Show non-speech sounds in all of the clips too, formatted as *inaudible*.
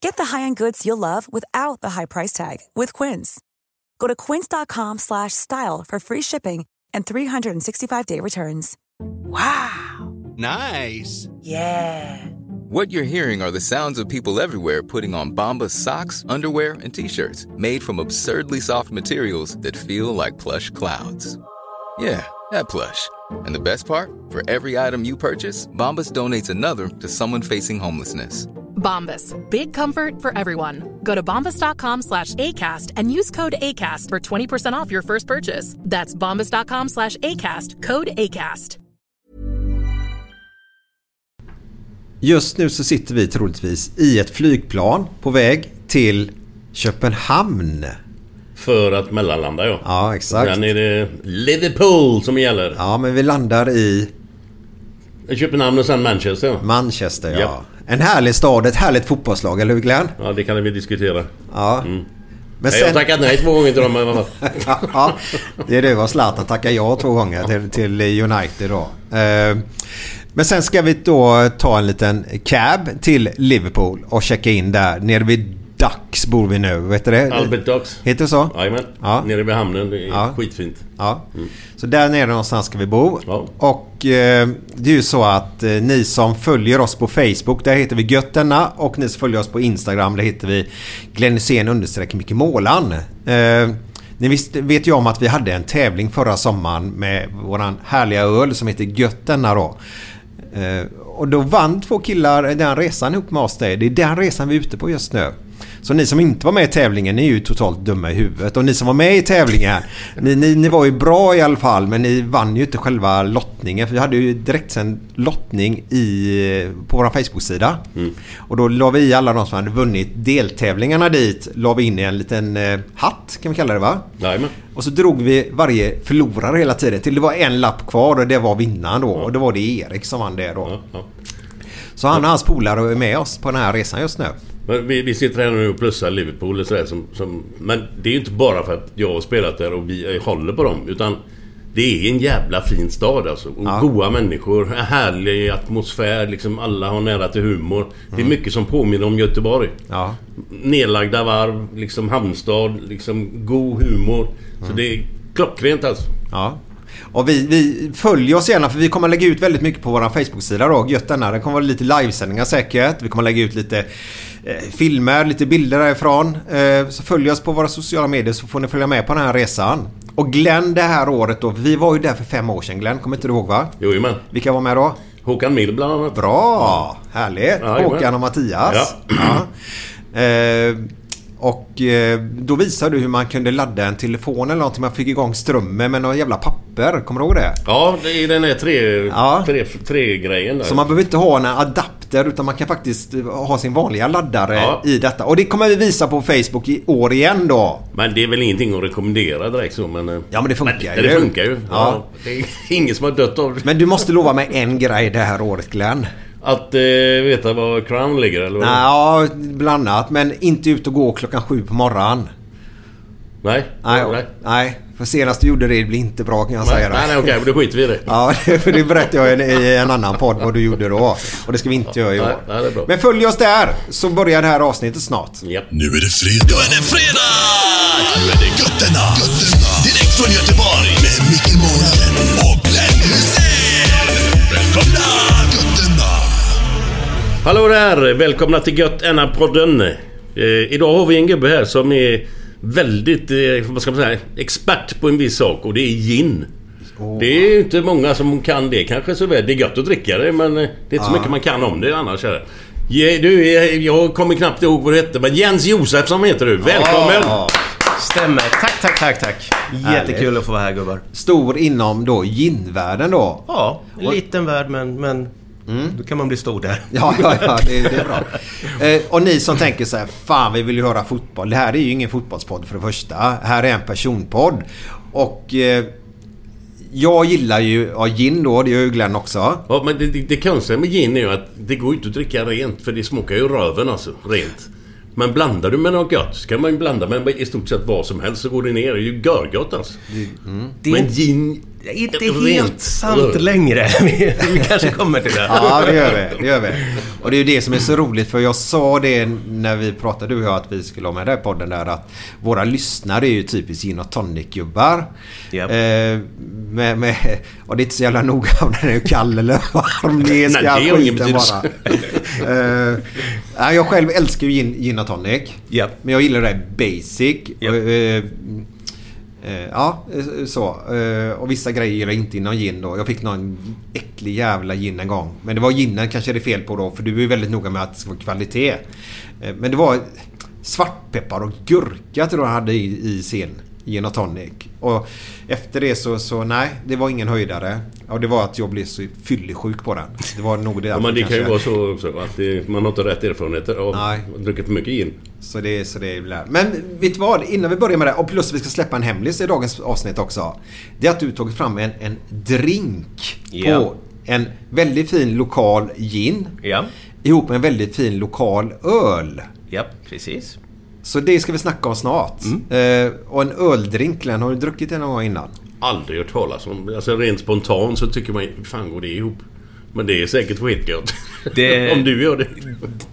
Get the high-end goods you'll love without the high price tag with Quince. Go to quince.com slash style for free shipping and 365-day returns. Wow. Nice. Yeah. What you're hearing are the sounds of people everywhere putting on Bombas socks, underwear, and t-shirts made from absurdly soft materials that feel like plush clouds. Yeah, that plush. And the best part? For every item you purchase, Bombas donates another to someone facing homelessness. Bombas. Big comfort for everyone. Go to bombas.com slash ACAST and use code ACAST for 20% off your first purchase. That's bombas.com slash ACAST. Code ACAST. Just nu så sitter vi troligtvis i ett flygplan på väg till Köpenhamn. För att mellanlanda ja. Ja, exakt. Sen är det Liverpool som gäller. Ja, men vi landar i Köpenhamn och sen Manchester. Manchester, ja. Ja. En härlig stad, ett härligt fotbollslag, eller hur Glenn? Ja, det kan vi diskutera. Ja. Men Nej, Jag har tackat nej två gånger till dem. men vad- *laughs* ja, det är det vad Zlatan tackar ja två gånger till, till United då. Eh, Men sen ska vi då ta en liten cab till Liverpool och checka in där. Nere vid Ducks bor vi nu, vet du det? Albert Docks. Heter det så? Jajamän. Ja. Nere vid hamnen. Det är Ja. skitfint. Ja. Så där nere någonstans ska vi bo. Ja. Och eh, det är ju så att eh, ni som följer oss på Facebook, där heter vi Götterna. Och ni som följer oss på Instagram, där heter vi Glenn Hysén understreck Micke Målan. Eh, ni visst, vet ju om att vi hade en tävling förra sommaren med våran härliga öl som heter Götterna då. Eh, och då vann två killar den resan ihop med oss. där. Det är den resan vi är ute på just nu. Så ni som inte var med i tävlingen, ni är ju totalt dumma i huvudet. Och ni som var med i tävlingen, ni, ni, ni var ju bra i alla fall. Men ni vann ju inte själva lottningen. För vi hade ju direkt en lottning i, på vår Facebook-sida. Och då la vi i alla de som hade vunnit deltävlingarna dit. La vi in i en liten eh, hatt, kan vi kalla det va? Jajamän. Och så drog vi varje förlorare hela tiden till det var en lapp kvar och det var vinnaren då. Och det var det Erik som vann det då. Ja, ja. Så han och hans polare är med oss på den här resan just nu. Men vi, vi sitter här nu och plussar Liverpool och sådär som, som... Men det är ju inte bara för att jag har spelat där och vi eh, håller på dem. Utan det är en jävla fin stad alltså. Och Ja. goa människor. Härlig atmosfär. Liksom alla har nära till humor. Det är mycket som påminner om Göteborg. Ja. Nedlagda varv, liksom hamnstad, liksom god humor. Så det är klockrent alltså. Ja. Och vi, vi följer oss gärna för vi kommer lägga ut väldigt mycket på vår Facebook-sida då. Gött denna. Det kommer vara lite livesändningar säkert. Vi kommer lägga ut lite filmer, lite bilder därifrån. Eh, så följ oss på våra sociala medier så får ni följa med på den här resan. Och Glenn det här året då. Vi var ju där för fem år sedan Glenn. Kommer inte du ihåg va? Jojomän. Vilka var med då? Håkan Mild bland annat. Bra! Härligt! jajamän. Håkan och Mattias. Ja. Eh, och eh, då visade du hur man kunde ladda en telefon eller någonting. Man fick igång strömmen med några jävla papper. Kommer du ihåg det? Ja, det är den här tre, Ja. tre, tre grejen där. Så man behöver inte ha en adapter utan man kan faktiskt ha sin vanliga laddare Ja. i detta. Och det kommer vi visa på Facebook i år igen då. Men det är väl ingenting att rekommendera direkt så men... eh, Ja men det funkar men, ju. Det funkar ju. Ja. Ja. Det är ingen som har dött av det. Men du måste lova mig en grej det här året Glenn. Att eh, veta var Crown ligger eller? vad? Ja, bland annat. Men inte ut och gå klockan sju på morgonen. Nej? Nej, nej. nej. För senast du gjorde det, det blir inte bra kan jag Nej, säga nej, nej okej, då skiter vi i det. Ja, *laughs* för det berättade jag i en- i en annan podd vad du gjorde då. Och det ska vi inte göra i Nej, år. nej, det är bra. Men följ oss där så börjar det här avsnittet snart. Japp. Nu är det fredag. Nu är det fredag! Nu är det Götterna. Götterna. Direkt från Göteborg. Hallå där! Välkomna till Gött Enna-podden. Eh, idag har vi en gubbe här som är väldigt, eh, vad ska man säga, expert på en viss sak och det är gin. Det är ju inte många som kan det kanske så väl. Det är gött att dricka det men eh, det är inte så mycket man kan om det annars. Är det. Ja, Du, eh, jag kommer knappt ihåg vad du hette men Jens Josefsson heter du. Välkommen! Ja. Stämmer. Tack, tack, tack, tack. Jättekul att få vara här gubbar. Stor inom då ginvärlden då. Ja, en liten värld men, men då kan man bli stor där. *laughs* Ja, ja, ja det, det är bra. Eh, och ni som tänker så här, fan vi vill ju höra fotboll. Det här är ju ingen fotbollspodd för det första. Här är en personpodd. Och eh, jag gillar ju ja, gin då, det gör ju Glenn också. Ja, men det, det, det konstiga med gin är ju att det går ju inte att dricka rent för det smakar ju röven alltså, rent. Men blandar du med något gött så kan man ju blanda med i stort sett vad som helst så går det ner. Det är ju görgött alltså. Det är Men gin... Det är inte rent helt sant längre. *laughs* Vi, vi kanske kommer till det. Ja, det gör vi. Det gör vi. Och det är ju det som är så roligt för jag sa det när vi pratade du och jag att vi skulle ha med den här podden där att våra lyssnare är ju typiskt gin och tonic-gubbar. Japp. Eh, med, med, och det är inte så jävla noga om den är kall eller varm. Det Nej, ska det har ingen skiten betydelse. vara. *laughs* Nej, jag själv älskar ju gin, gin och tonic. Japp. Men jag gillar det basic. Japp. Och, eh, Eh, ja, eh, så. Och vissa grejer gillar jag inte inom gin då. Jag fick någon äcklig jävla gin en gång. Men det var ginen kanske det är fel på då. För du är väldigt noga med att det ska vara kvalitet. Men det var svartpeppar och gurka tror jag hade i, i sin gin och tonic. Och efter det så, så nej, det var ingen höjdare. Och det var att jag blev så fyllersjuk på den. Det var nog det Ja, men det kan ju kanske. vara så också att det, man har inte rätt erfarenheter av att dricka för mycket gin. Så det, så det är Men vet du vad? Innan vi börjar med det, och plus vi ska släppa en hemlis i dagens avsnitt också. Det är att du tagit fram en, en drink Ja. på en väldigt fin lokal gin. Ja, Ihop med en väldigt fin lokal öl. ja precis. Så det ska vi snacka om snart. Eh, och en öldrink, Glenn, har du druckit det någon gång innan? Aldrig hört talas om. Alltså rent spontant så tycker man fan går det ihop? Men det är säkert skitgött. Det- *laughs* om du gör det.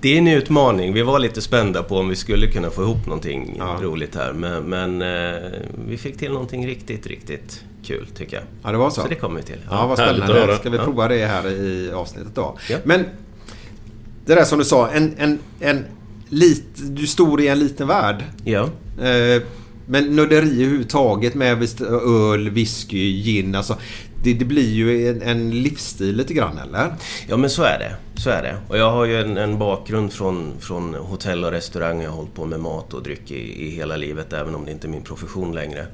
Det är en utmaning. Vi var lite spända på om vi skulle kunna få ihop någonting Ja. roligt här. Men, men eh, vi fick till någonting riktigt, riktigt kul tycker jag. Ja, det var så. Så det kommer vi till. Ja, vad Härligt att spännande. höra. Ska vi Ja. prova det här i avsnittet då? Ja. Men det där som du sa, en, en, en lit, du står i en liten värld. Ja. Eh, Men nörderi överhuvudtaget med visst, öl, whisky, gin. Alltså, det, det blir ju en, en livsstil lite grann eller? Ja men så är det. Så är det. Och jag har ju en, en bakgrund från, från hotell och restaurang. Jag har hållit på med mat och dryck i, i hela livet även om det inte är min profession längre.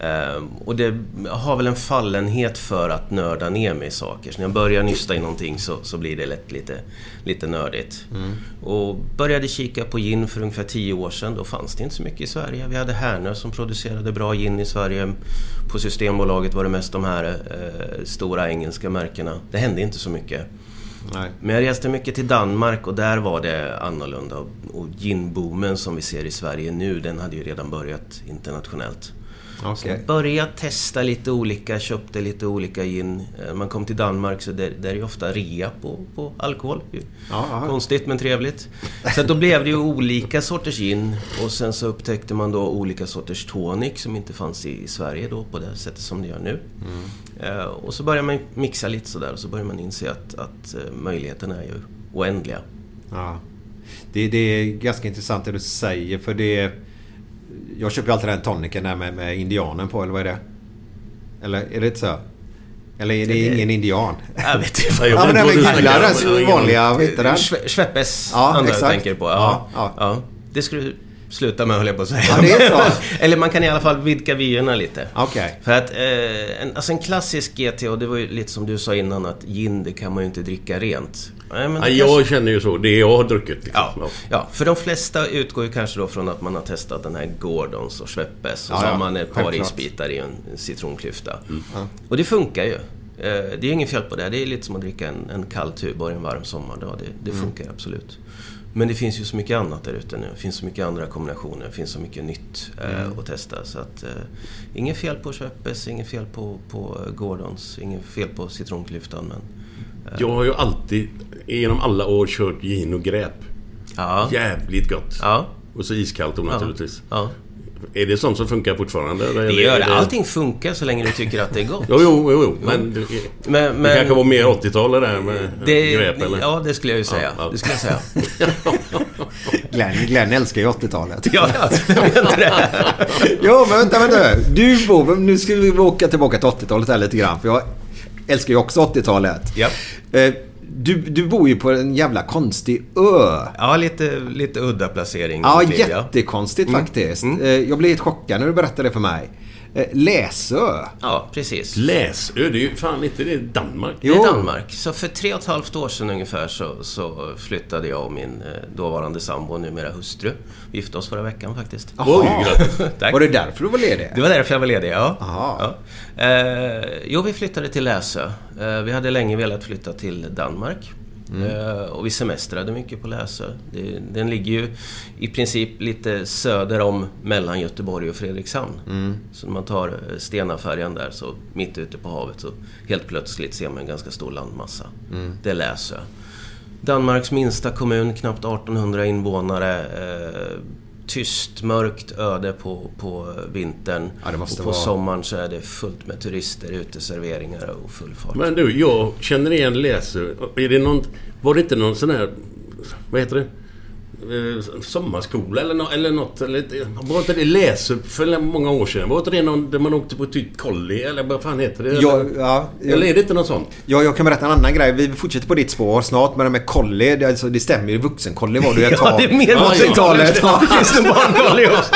Ehm, och det har väl en fallenhet för att nörda ner mig i saker. Så när jag börjar nysta i någonting så, så blir det lätt lite, lite nördigt. Och började kika på gin för ungefär tio år sedan. Då fanns det inte så mycket i Sverige. Vi hade Härnö som producerade bra gin i Sverige. På Systembolaget var det mest de här eh, stora engelska märkena. Det hände inte så mycket. Nej. Men jag reste mycket till Danmark och där var det annorlunda. Och ginboomen som vi ser i Sverige nu, den hade ju redan börjat internationellt. Okej. Började testa lite olika, köpte lite olika gin. Eh, Man kom till Danmark så där, där är ofta rea på, på alkohol. Ja. Konstigt men trevligt. Så då blev det ju olika sorters gin och sen så upptäckte man då olika sorters tonic som inte fanns i Sverige då på det sättet som det gör nu. Eh, Och så börjar man mixa lite sådär och så börjar man inse att, att eh, möjligheterna är ju oändliga. Ja. Det, det är ganska intressant det du säger för det... Jag köper ju alltid den tonicen där med, med indianen på eller vad är det? Eller är det inte så? Eller är det, Det- ingen indian? Jag vet inte. Ja, *laughs* jag Ja men den vad om, den vanliga, vad heter den? Schwe- Schweppes Ja, exakt. tänker på. Ja, Ja, ja. Det skulle sluta med höll jag på att säga. Ja, det är så. *laughs* Eller man kan i alla fall vidga vyerna lite. Okej. För att eh, en, alltså en klassisk GT, och det var ju lite som du sa innan att gin det kan man ju inte dricka rent. Nej, men kanske- jag känner ju så. Det jag har druckit. Liksom. Ja, ja, för de flesta utgår ju kanske då från att man har testat den här Gordons och Schweppes och Ja, så ja, har man ett par isbitar i en citronklyfta. Och det funkar ju. Eh, Det är inget fel på det. Det är lite som att dricka en, en kall tuborg en varm sommardag. Det, det funkar absolut. Men det finns ju så mycket annat där ute nu. Det finns så mycket andra kombinationer. Det finns så mycket nytt eh, att testa. Så att, eh, inget fel på Schweppes, inget fel på, på eh, Gordons, inget fel på citronklyftan. Men, Jag har ju alltid genom alla år kört gin och gräp. ja, Jävligt gott. ja, Och så iskallt då naturligtvis. ja. Är det sånt som funkar fortfarande? eller Det är gör det. Allting funkar så länge du tycker att det är gott. Jo, jo, jo, jo. men det, Men, det kanske var mer 80-tal det där med det, gräp eller? Ja, det skulle jag ju säga. Ja, ja. Det skulle jag säga. *laughs* Glenn, Glenn älskar ju 80-talet. Ja, jag menar det. Jo, men vänta, vänta. Du bor... Nu ska vi åka tillbaka till 80-talet här lite grann. För jag älskar ju också 80-talet. Ja. Eh, Du, du bor ju på en jävla konstig ö. Ja, lite, lite udda placering. Ja, jättekonstigt faktiskt. Eh, Jag blev helt chockad när du berättade det för mig. Eh, Läsö. Ja, precis. Läsö, det är ju fan inte det Danmark. Det är Danmark. Så för tre och ett halvt år sedan ungefär så, så flyttade jag och min eh, dåvarande sambo, numera hustru. Vi gifte oss förra veckan faktiskt. Oj. *laughs* Tack. Var det därför du var ledig? Det var därför jag var ledig, ja. Aha. ja. Eh, jo, vi flyttade till Läsö. Eh, vi hade länge velat flytta till Danmark. Eh, och vi semestrade mycket på Läsö. Den ligger ju i princip lite söder om mellan Göteborg och Fredrikshamn. Så när man tar eh, Stenafärjan där, så mitt ute på havet, så helt plötsligt ser man en ganska stor landmassa. Det är Läsö. Danmarks minsta kommun, knappt 1800 invånare. Tyst, mörkt öde på, på vintern. Ja, och på vara- sommaren så är det fullt med turister, uteserveringar och full fart. Men du, jag känner igen Läsö. Är det någon... Var det inte någon sån här... Vad heter det? Eh, sommarskola eller, nå eller något. Eller, var inte det Läsö för många år sedan? Var inte det någon där man åkte på typ kolli? Eller vad fan heter det? Ja, eller, ja, eller är det inte något sånt? Ja, jag kan berätta en annan grej. Vi fortsätter på ditt spår snart. Men det med collie, det, alltså, det stämmer ju. Vuxencollie var det ju ett Ja, tag. det är mer på vuxen- 80-talet. Ja. Finns det barnkolli också?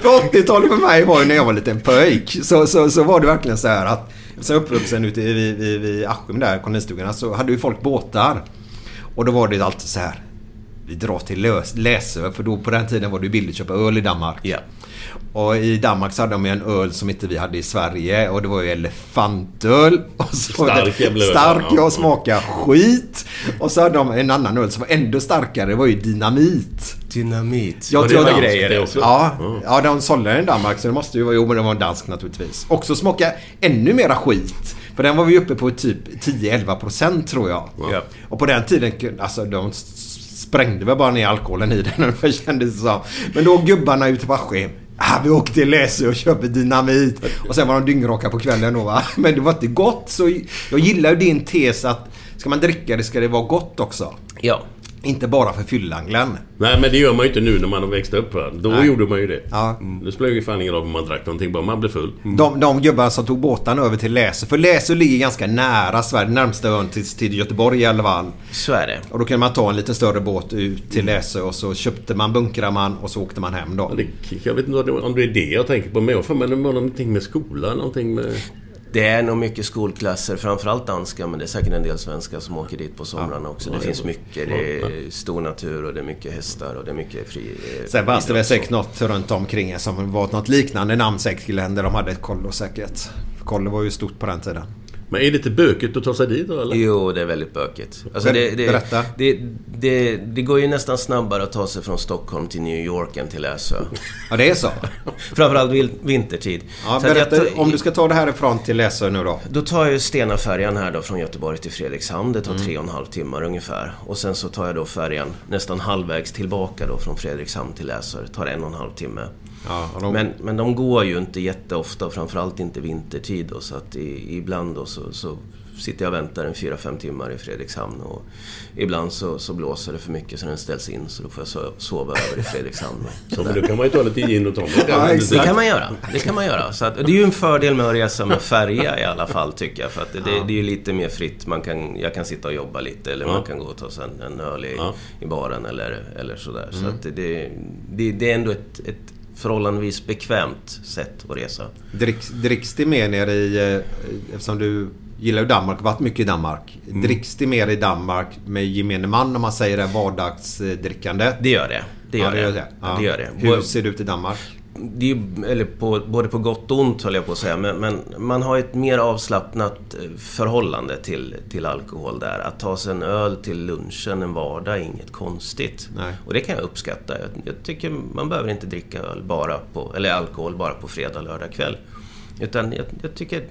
För 80-talet för mig var ju när jag var en liten pöjk. Så, så, så var det verkligen så här att... Sen uppvuxen ute vid, vid, vid Askim där, kolonistugorna, så hade ju folk båtar. Och då var det alltid så här. Vi drar till Läsö, för då på den tiden var det billigt att köpa öl i Danmark. Ja. Och i Danmark så hade de en öl som inte vi hade i Sverige och det var ju elefantöl. *laughs* Och så var det Stark jävla Stark, ja. ja, smaka skit. Och så hade de en annan öl som var ännu starkare. Det var ju dynamit. Dynamit. Jag tror det- grejer det också. också. Ja, ja de sålde den i Danmark så det måste ju vara... Jo men det var en dansk naturligtvis. Också smaka ännu mera skit. För den var vi uppe på typ 10-11% tror jag. Ja. Och på den tiden, alltså de sprängde väl bara ner alkoholen i den. *laughs* ungefär kändes som. Men då gubbarna ute på Askim. Ah, vi åkte till Läsö och köpte dynamit. Och sen var de dyngraka på kvällen då va. *laughs* Men det var inte gott. Så jag gillar ju din tes att ska man dricka det ska det vara gott också. Ja. Inte bara för fyllan Glenn. Nej, men det gör man ju inte nu när man har växt upp. Va? Då Nej. gjorde man ju det. Ja. Nu spelar ju fan ingen roll om man drack någonting, bara man blev full. De, de gubbarna som tog båtarna över till Läsö. För Läsö ligger ganska nära Sverige. Närmsta ön till, till Göteborg i alla fall. Så är det. Och då kunde man ta en lite större båt ut till Läsö och så köpte man, bunkrade man och så åkte man hem då. Ja, det, jag vet inte vad det- om det är det jag tänker på. Men jag har för mig det var någonting med skolan, någonting med... Det är nog mycket skolklasser, framförallt danska, men det är säkert en del svenskar som åker dit på somrarna också. Det finns mycket. Det är stor natur och det är mycket hästar och det är mycket fri... eh, Sen fanns det väl säkert något runt omkring som var något liknande namn säkert länder de hade kollo säkert. Kollo var ju stort på den tiden. Men är det inte bökigt att ta sig dit då eller? Jo, det är väldigt bökigt. Alltså det, det, berätta. Det, det, det går ju nästan snabbare att ta sig från Stockholm till New York än till Läsö. Ja det är så. *laughs* Framförallt vintertid. Ja, Så berätta tar- om du ska ta det härifrån till Läsö nu då. Då tar jag ju Stena-färjan här då från Göteborg till Fredrikshamn. Det tar tre och en halv timmar ungefär. Och sen så tar jag då färjan nästan halvvägs tillbaka då från Fredrikshamn till Läsö. Det tar en och en halv timme. Ja, de, Men, men de går ju inte jätteofta framförallt inte vintertid då, så att i, ibland då så, så sitter jag och väntar en fyra fem timmar i Fredrikshamn och ibland så, så blåser det för mycket så den ställs in så då får jag so- sova över i Fredrikshamn. Ja, men då kan man ju ta lite gin och tonic. Ja, Det kan man göra. Det kan man göra. Så att, det är ju en fördel med att resa med färja i alla fall tycker jag. För att det, det, det är ju lite mer fritt. Man kan, jag kan sitta och jobba lite eller man kan gå och ta sig en, en öl i, Ja. i baren eller, eller sådär. Så att det, det, det, det är ändå ett, ett förhållandevis bekvämt sätt att resa. dricks, dricks det mer nere i... eh, Eftersom du gillar ju Danmark och varit mycket i Danmark. Mm. Dricks det mer i Danmark med gemene man om man säger det vardagsdrickande? Det gör det. Det gör ja, det. det gör det. Ja. det, gör det. Hur ser det ut i Danmark? Det är, ju- eller på, både på gott och ont höll jag på att säga. Men, men man har ett mer avslappnat eh, förhållande till, till alkohol där. Att ta sig en öl till lunchen en vardag är inget konstigt. Nej. Och det kan jag uppskatta. Jag, jag tycker man behöver inte dricka öl bara på, eller alkohol bara på fredag, lördag kväll. Utan jag, jag tycker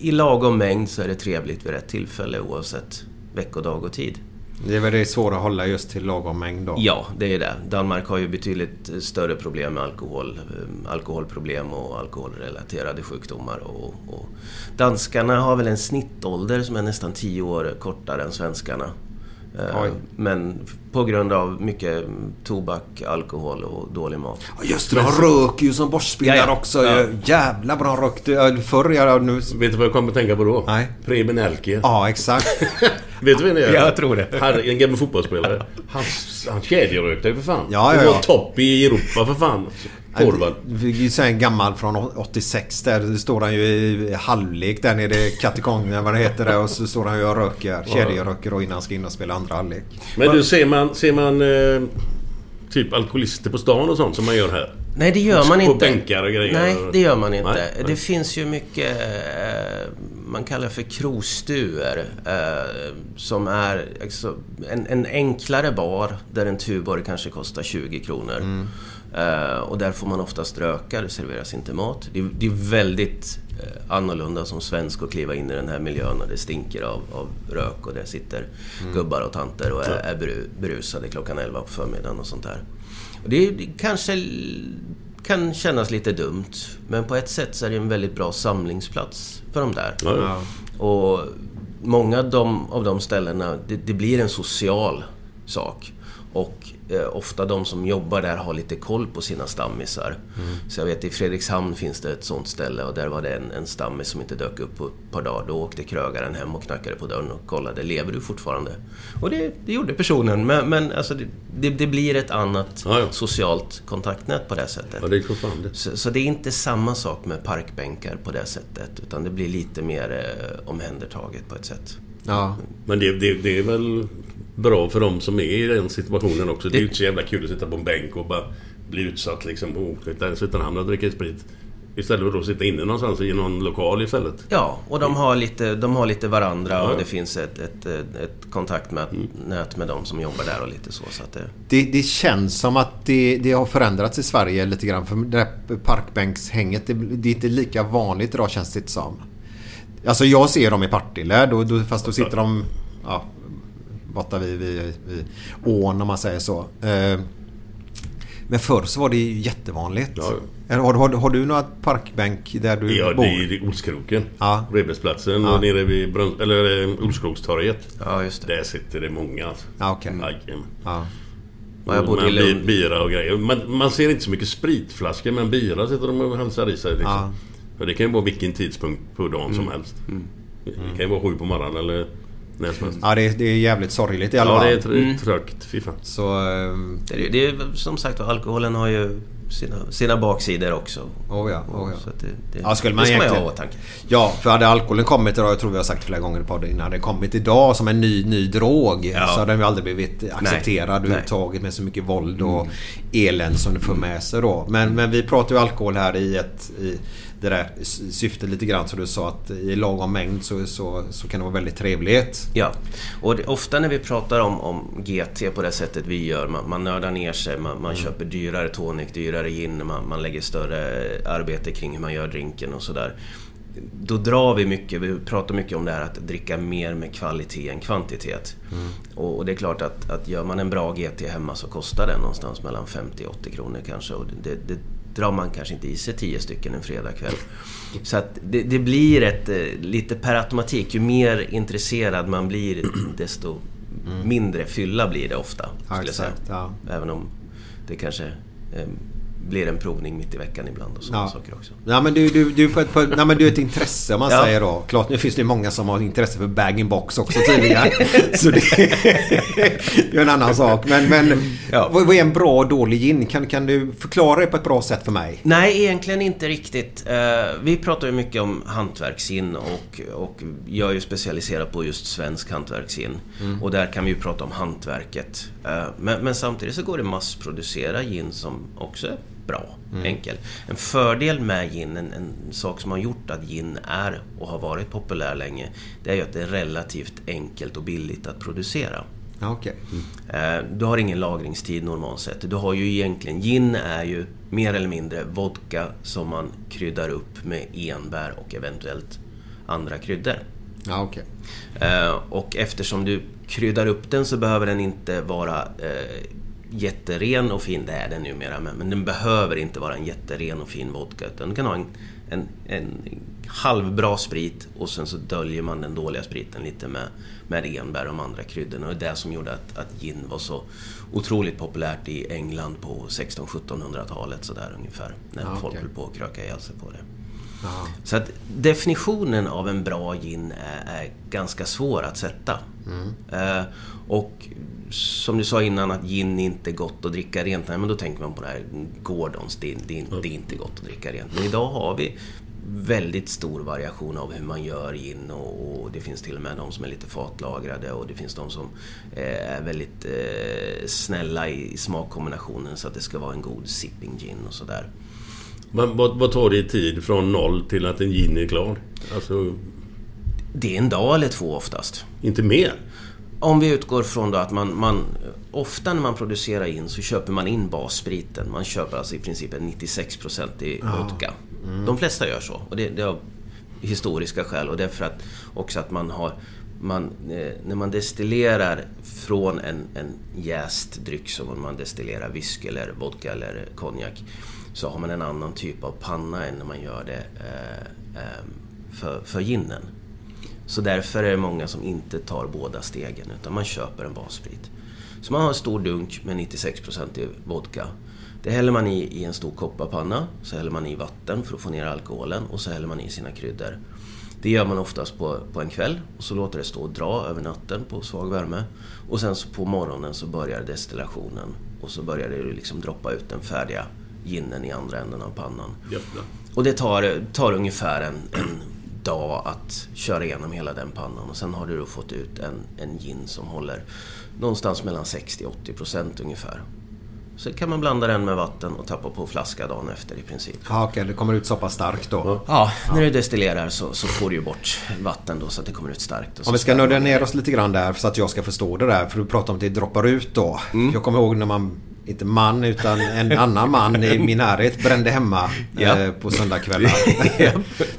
i lagom mängd så är det trevligt vid rätt tillfälle oavsett veckodag och tid. Det är väl det svåra att hålla just till lagom mängd då? Ja, det är det. Danmark har ju betydligt större problem med alkohol, eh, alkoholproblem och alkoholrelaterade sjukdomar. Och, och danskarna har väl en snittålder som är nästan 10 år kortare än svenskarna. Eh, Oj. Men på grund av mycket tobak, alkohol och dålig mat. Just det, de röker ju som borstspindlar Ja, ja. också. Ja. Jävlar vad de rökte. Förr, ja, nu... Vet du vad jag kommer att tänka på då? Nej. Preben Elke. Ja, exakt. *laughs* Vet du vem det är? Ja, jag tror det. Han, en gammal fotbollsspelare. Han, han kedjerökte ju för fan. Ja, ja, Det var ja. topp i Europa för fan. Forward. Det är ju så här en gammal från 86 där. Det står han ju i halvlek där nere i Katikongen, vad det heter där. Och så står han ju och röker. Kedjeröker och innan han ska in och spela andra halvlek. Men du, ser man, ser man eh, typ alkoholister på stan och sånt som man gör här? Nej, det gör man På inte. bänkar och grejer? Nej, det gör man inte. Nej, nej. Det finns ju mycket eh, man kallar för krostuer. Eh, som är alltså, en, en enklare bar där en Tuborg kanske kostar 20 kronor. Eh, och där får man oftast röka, det serveras inte mat. Det, är- det är väldigt eh, annorlunda som svensk att kliva in i den här miljön och det stinker av, av rök och där sitter gubbar och tanter och är, är bru, berusade klockan 11 på förmiddagen och sånt där. Och det, det kanske kan kännas lite dumt, men på ett sätt så är det en väldigt bra samlingsplats för de där. Ja. Och många av de, av de ställena, det, det blir en social sak. Och ofta de som jobbar där har lite koll på sina stammisar. Så jag vet i Fredrikshamn finns det ett sånt ställe och där var det en, en stammis som inte dök upp på ett par dagar. Då åkte krögaren hem och knackade på dörren och kollade, lever du fortfarande? Och det, det gjorde personen, men, men alltså det, det, det blir ett annat Ja, ja. socialt kontaktnät på det sättet. Ja, det är klart fan det. Så, så det är inte samma sak med parkbänkar på det sättet. Utan det blir lite mer eh, omhändertaget på ett sätt. Ja. Men det, det, det är väl bra för de som är i den situationen också. Det är ju inte så jävla kul att sitta på en bänk och bara bli utsatt liksom. Oh, där sitter han och dricker sprit. Istället för att sitta inne någonstans i någon lokal istället. Ja, och de har lite, de har lite varandra Ja. och det finns ett, ett, ett, ett kontaktnät nät med de som jobbar där och lite så. så att det, Det, det känns som att det, det har förändrats i Sverige lite grann. För det här parkbänkshänget, det, det är inte lika vanligt idag känns det som. Alltså jag ser dem i Partille, då, då, fast då sitter de ja, borta vid, vid, vid ån om man säger så. Eh, Men förr så var det ju jättevanligt. Ja. Har, har, har du några parkbänk där du Ja, bor? det är i Olskroken. Ja. Rebelsplatsen Ja. och nere vid Brunn, eller eh, Olskrokstorget. ja, just det. Där sitter det många alltså. Ja, okej. Jajamän. Ja. Och jag bodde Man i blir Lund. bira och grejer. Man, man ser inte så mycket spritflaskor men bira sitter de och hälsar i sig. Liksom. Ja. Och det kan ju vara vilken tidpunkt på dagen som helst. Det kan ju vara sju på morgonen eller när som helst. ja, det, är- det är jävligt sorgligt i alla Ja, fall. det är tr- trögt. Fy fan. Så... ehm, Det är, det är som sagt alkoholen har ju sina, sina baksidor också. Oh ja, oh ja. Så att det, det, Ja, skulle man det ska man ju ha i egentligen- åtanke. Ja, för hade alkoholen kommit idag, jag tror vi har sagt flera gånger i podden innan, hade det kommit idag som en ny, ny drog Ja. så hade den ju aldrig blivit accepterad överhuvudtaget med så mycket våld och elände som det för med sig då. Men, men vi pratar ju alkohol här i ett i det där syftet lite grann så du sa att i lagom mängd så, så, så kan det vara väldigt trevligt. Ja, och det, ofta när vi pratar om, om GT på det sättet vi gör, man, man nördar ner sig, man, man köper dyrare tonic, dyrare gin, man, man lägger större arbete kring hur man gör drinken och sådär. Då drar vi mycket, vi pratar mycket om det här att dricka mer med kvalitet än kvantitet. Och, och det är klart att, att gör man en bra GT hemma så kostar den någonstans mellan 50 och 80 kronor kanske. Och det, det drar man kanske inte i sig 10 stycken en fredagkväll. Så att det, det blir ett, eh, lite per automatik, ju mer intresserad man blir *clears throat* desto mindre fylla blir det ofta. Skulle jag säga. Även om det kanske eh, blir en provning mitt i veckan ibland och sådana Ja. saker också. Ja, men du, du, du, på, ett- på, nej, men du är ett intresse om man *laughs* Ja. säger då. Klart, nu finns det många som har intresse för bag-in-box också tydligen. *laughs* så det, *laughs* det är en annan sak. Men, men Ja. vad, är en bra och dålig gin? Kan, kan du förklara det på ett bra sätt för mig? Nej, egentligen inte riktigt. Eh, vi pratar ju mycket om hantverksgin och, och jag är ju specialiserad på just svensk hantverksgin. Och där kan vi ju prata om hantverket. Eh, men, men samtidigt så går det massproducera gin som också bra, enkel. En fördel med gin, en, en sak som har gjort att gin är och har varit populär länge, det är ju att det är relativt enkelt och billigt att producera. Ja, okej. Eh, Du har ingen lagringstid normalt sett. Du har ju egentligen, gin är ju mer eller mindre vodka som man kryddar upp med enbär och eventuellt andra kryddor. Ja, okej. Eh, Och eftersom du kryddar upp den så behöver den inte vara eh, jätteren och fin, det är den numera, men, men den behöver inte vara en jätteren och fin vodka. Utan den kan ha en, en, en halvbra sprit och sen så döljer man den dåliga spriten lite med, med enbär och de andra kryddorna. Och det är det som gjorde att, att gin var så otroligt populärt i England på 1600-1700-talet sådär ungefär. När Ja, folk höll på att kröka ihjäl sig på det. Ja. Så att definitionen av en bra gin är, är ganska svår att sätta. Eh, och som du sa innan att gin inte är gott att dricka rent. Nej, men då tänker man på det här Gordons, det, det, det är inte gott att dricka rent. Men idag har vi väldigt stor variation av hur man gör gin och, och det finns till och med de som är lite fatlagrade och det finns de som eh, är väldigt eh, snälla i, i smakkombinationen så att det ska vara en god sipping gin och sådär. Men vad, vad tar det i tid från noll till att en gin är klar? Alltså, Det är en dag eller två oftast. inte mer? Om vi utgår från då att man, man... Ofta när man producerar in så köper man in basspriten. Man köper alltså i princip en 96% i vodka. De flesta gör så. Och det, det är av historiska skäl och det är för att också att man har... Man, eh, när man destillerar från en, en jäst dryck som om man destillerar whisky eller vodka eller konjak så har man en annan typ av panna än när man gör det eh, eh, för, för ginen. Så därför är det många som inte tar båda stegen utan man köper en bassprit. Så man har en stor dunk med 96% i vodka. Det häller man i, i en stor kopparpanna, så häller man i vatten för att få ner alkoholen och så häller man i sina kryddor. Det gör man oftast på, på en kväll och så låter det stå och dra över natten på svag värme. Och sen så på morgonen så börjar destillationen och så börjar det liksom droppa ut den färdiga ginen i andra änden av pannan. Jävlar. Och det tar, tar ungefär en, en dag att köra igenom hela den pannan och sen har du då fått ut en, en gin som håller någonstans mellan 60-80% ungefär. Så kan man blanda den med vatten och tappa på flaska dagen efter i princip. Ja, okej. Det kommer ut så pass starkt då. Ja, när du destillerar så, så får du ju bort vatten då så att det kommer ut starkt. Om vi ska nörda ner oss lite grann där så att jag ska förstå det där. För du pratar om att det droppar ut då. Mm. Jag kommer ihåg när man, inte man utan en annan man i *laughs* min närhet brände hemma Ja. eh, på söndagskvällar. *laughs*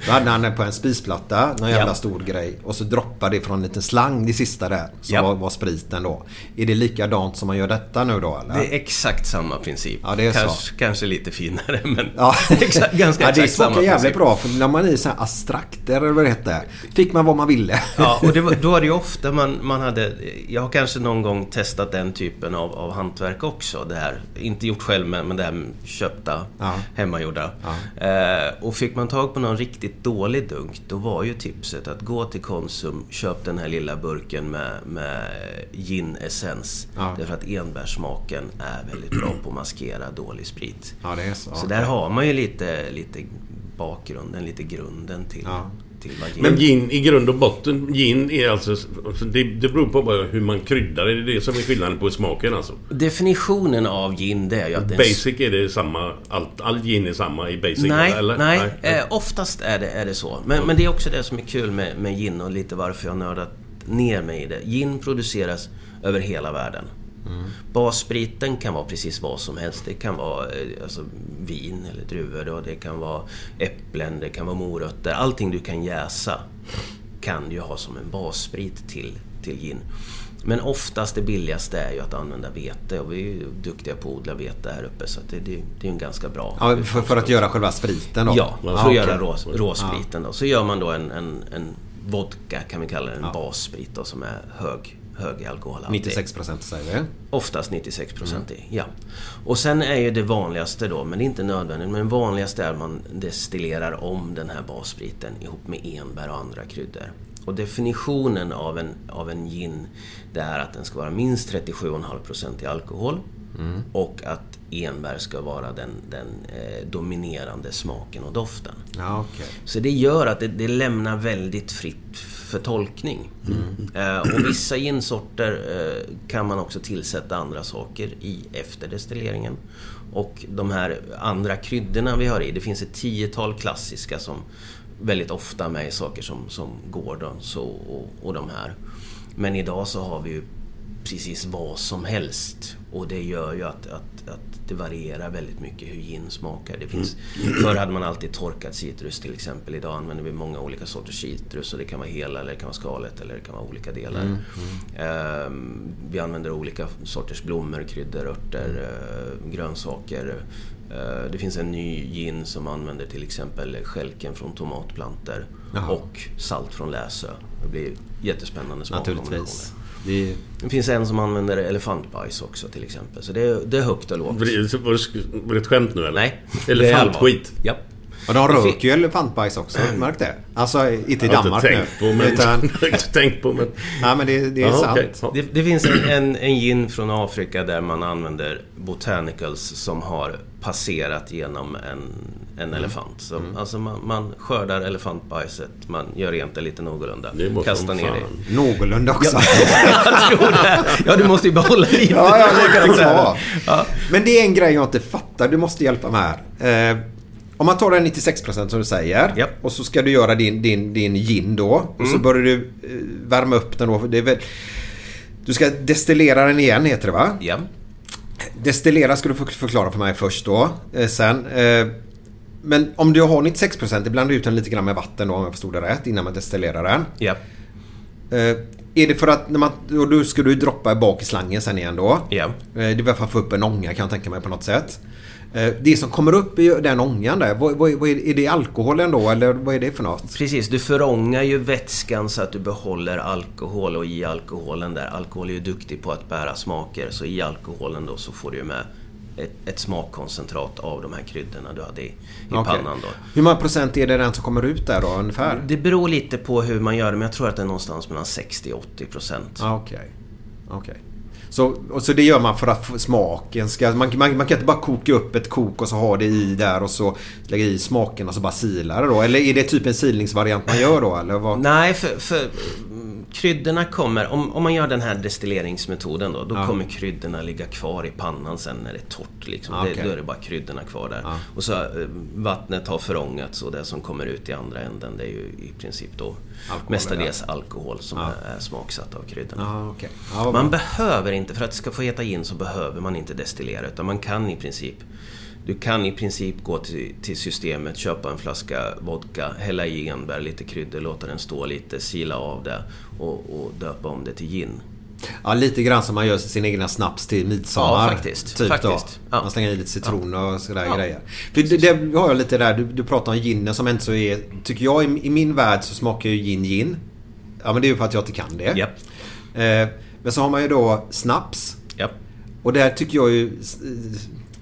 Då hade han på en spisplatta, någon jävla Ja. stor grej. Och så droppade det från en liten slang det sista där. Som Ja. var, var spriten då. Är det likadant som man gör detta nu då eller? Det är exakt samma princip. Ja, det är så. kanske, kanske lite finare men Ja, *laughs* exakt, ganska ja, det exakt samma jävligt princip. bra för när man är i så här astrakter eller vad det heter. Fick man vad man ville. Ja, och var, då var det ju ofta man, man hade... Jag har kanske någon gång testat den typen av, av hantverk också. Det här, inte gjort själv, men, men det här köpta, Ja. hemmagjorda. Eh, och fick man tag på någon riktigt dålig dunk, då var ju tipset att gå till Konsum, köp den här lilla burken med, med gin-essens. Ja. Därför att enbärssmaken är väldigt bra på att maskera dålig sprit. Ja, det är så. Så där har man ju lite, lite bakgrunden, lite grunden till, Ja. Till vad gin Men gin i grund och botten, gin är alltså... alltså det, det beror på bara hur man kryddar. Det är det som är skillnaden på smaken alltså. Definitionen av gin det är ju att. Basic är det samma... Allt, all gin är samma i basic? Nej, eller? nej. Eh, oftast är det, är det så. Men, men det är också det som är kul med, med gin och lite varför jag nördat ner mig i det. Gin produceras över hela världen. Basspriten kan vara precis vad som helst. Det kan vara eh, alltså, vin eller druvor. Då. Det kan vara äpplen, det kan vara morötter. Allting du kan jäsa kan du ha som en bassprit till, till gin. Men oftast det billigaste är ju att använda vete och vi är ju duktiga på att odla vete här uppe så det, det, det är en ganska bra Ja, för, för att göra själva spriten då? Ja, för att okej. göra rå, råspriten då. Så gör man då en, en, en vodka kan vi kalla det, en bassprit då, som är hög, hög i alkoholhalt. 96% säger vi. Oftast 96 procent i, ja. Och sen är ju det vanligaste då, men det är inte nödvändigt, men det vanligaste är att man destillerar om den här basspriten ihop med enbär och andra kryddor. Och definitionen av en, av en gin, det är att den ska vara minst 37,5 procent i alkohol. Och att enbär ska vara den, den eh, dominerande smaken och doften. Ja, okej. Så det gör att det, det lämnar väldigt fritt för tolkning. Eh, och vissa ginsorter eh, kan man också tillsätta andra saker i efter destilleringen. Och de här andra kryddorna vi har i, det finns ett tiotal klassiska som väldigt ofta är med i saker som, som Gordons och, och, och de här. Men idag så har vi ju precis vad som helst. Och det gör ju att, att, att det varierar väldigt mycket hur gin smakar. Det finns, Förr hade man alltid torkat citrus till exempel. Idag använder vi många olika sorters citrus. Och det kan vara hela, eller det kan vara skalet eller det kan vara olika delar. Mm, Ehm, vi använder olika sorters blommor, kryddor, örter, eh, grönsaker. Eh, det finns en ny gin som använder till exempel skälken från tomatplantor Jaha. och salt från läsö. Det blir jättespännande smakkombinationer. Naturligtvis. Det är, Det finns en som använder elefantbajs också till exempel. Så det är, det är högt och lågt. Var det, var det, ett skämt nu eller? Nej. Elefantskit. Ja. Och de röker ju elefantbajs också. Märk det? Alltså inte i Jag har Danmark inte nu. tänkt på, men... Utan, *laughs* Jag har inte tänkt på, men... ja, men det, det är Ja, sant. Ja. Det, det finns en, en, en gin från Afrika där man använder botanicals som har passerat genom en, Mm. en elefant. Så, Alltså man, man skördar elefantbajset, man gör rent det lite någorlunda. Det kastar ner fan. det. Någorlunda också. *laughs* Jag tror det. Ja, du måste ju behålla lite Ja, ja, det kan det. Ja. Men det är en grej jag inte fattar. Du måste hjälpa mig här. Eh, om man tar den 96% som du säger. Japp. Och så ska du göra din, din, din gin då. Och Mm. så börjar du eh, värma upp den då. Det är väl, du ska destillera den igen heter det va? Ja. Destillera ska du förklara för mig först då. Eh, sen. Eh, men om du har 96% du blandar ut den lite grann med vatten då om jag förstod det rätt innan man destillerar den. Ja. Eh, är det för att när man, och då ska du droppa bak i slangen sen igen då? Ja. Eh, Det är för att få upp en ånga kan jag tänka mig på något sätt. Eh, Det som kommer upp i den ångan där, vad, vad, vad är, är det alkoholen då eller vad är det för något? Precis, du förångar ju vätskan så att du behåller alkohol och i alkoholen där, alkohol är ju duktig på att bära smaker, så i alkoholen då så får du med ett, ett smakkoncentrat av de här kryddorna du hade i, i Okej. pannan då. Hur många procent är det den som kommer ut där då ungefär? Det beror lite på hur man gör det, men jag tror att det är någonstans mellan 60 och 80 procent. Ah, Okej. Okej. Så, och så det gör man för att smaken ska... Man, man, man kan inte bara koka upp ett kok och så ha det i där och så lägga i smaken och så bara sila det då? Eller är det typ en silningsvariant man gör då eller vad? Nej, för, för kryddorna kommer... Om, om man gör den här destilleringsmetoden då, då Ja. kommer kryddorna ligga kvar i pannan sen när det är torrt. Liksom. Okej. det, då är det bara kryddorna kvar där. Ja. Och så eh, vattnet har förångats och det som kommer ut i andra änden det är ju i princip då Alkohol, mestadels alkohol som Ja. är, smaksatt av kryddorna. Ja. Ja, vad Man behöver inte, för att det ska få heta gin så behöver man inte destillera utan man kan i princip du kan i princip gå till, till systemet, köpa en flaska vodka, hälla i enbär, lite kryddor, låta den stå lite, sila av det och, och döpa om det till gin. Ja, lite grann som man gör sin egna snaps till midsommar. Ja, faktiskt. Typ Faktiskt. då. Ja. Man slänger i lite citron och sådär Ja. grejer. För det, det har jag lite där, du, du pratar om ginen som inte så är... Tycker jag i, i min värld så smakar ju gin gin. Ja men det är ju för att jag inte kan det. Japp. Eh, men så har man ju då snaps. Japp. Och där tycker jag ju...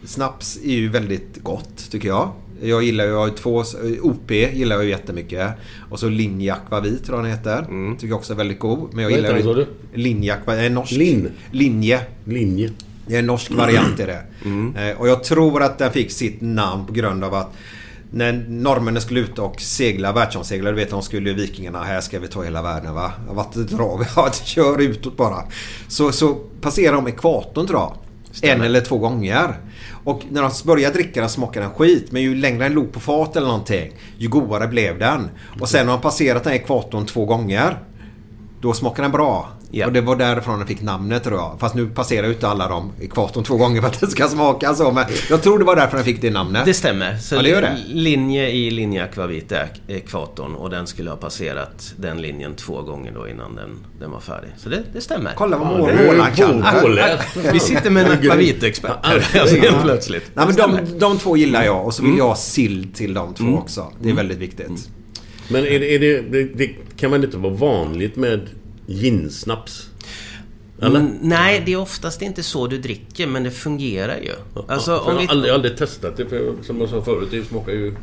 Snaps är ju väldigt gott tycker jag. Jag gillar ju, jag har ju två, OP gillar jag ju jättemycket. Och så Linje Aquavit tror jag den heter. Mm. Tycker jag också är väldigt god. Men jag Vad gillar heter den, ju... sa Linje Aquavit, är norsk. Lin? Linje. Linje. Det är en norsk variant är det. Mm. Eh, och jag tror att den fick sitt namn på grund av att när norrmännen skulle ut och segla världsomsegla, du vet de skulle ju vikingarna, här ska vi ta hela världen va. Vart drar vi? *laughs* Ja, kör utåt bara. Så, så passerar de ekvatorn tror jag. En eller två gånger. Och när de började dricka den smakade den skit. Men ju längre den låg på fat eller någonting, ju godare blev den. Och sen när de passerat den här ekvatorn två gånger, då smakar den bra. Ja. Och det var därifrån den fick namnet tror jag. Fast nu passerar ju inte alla de ekvatorn två gånger för att det ska smaka så. Men jag tror det var därför den fick det namnet. Det stämmer. Så Ja, det gör det. linje i linje akvavit är ekvatorn och den skulle ha passerat den linjen två gånger då innan den, den var färdig. Så det, det stämmer. Kolla vad Ja, mål, det är ju målaren kan. Vi sitter med en *laughs* akvavitexpert här alltså, helt plötsligt. Nej, men de, de två gillar jag och så vill Mm. jag ha sill till de två också. Det är väldigt viktigt. Men är det, är det, det, det kan man inte vara vanligt med ginsnaps? Eller? Mm, nej, det är oftast inte så du dricker, men det fungerar ju. Alltså, Ja, om jag vi... har aldrig, aldrig testat det, för som jag sa förut, det smakar ju...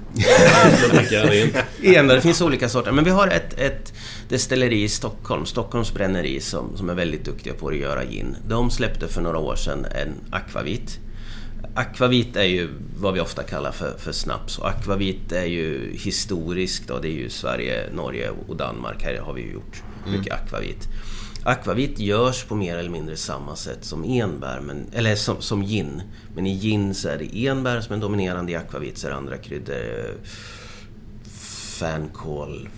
*laughs* Igen, det finns olika sorter. Men vi har ett, ett destilleri i Stockholm, Stockholms bränneri, som, som är väldigt duktiga på att göra gin. De släppte för några år sedan en akvavit. Akvavit är ju vad vi ofta kallar för, för snaps. Och akvavit är ju historiskt då, det är ju Sverige, Norge och Danmark. Här har vi ju gjort mycket akvavit. Akvavit görs på mer eller mindre samma sätt som enbär, men, eller som, som gin. Men i gin så är det enbär som är dominerande, i akvavit så är det andra kryddor. Fänkål,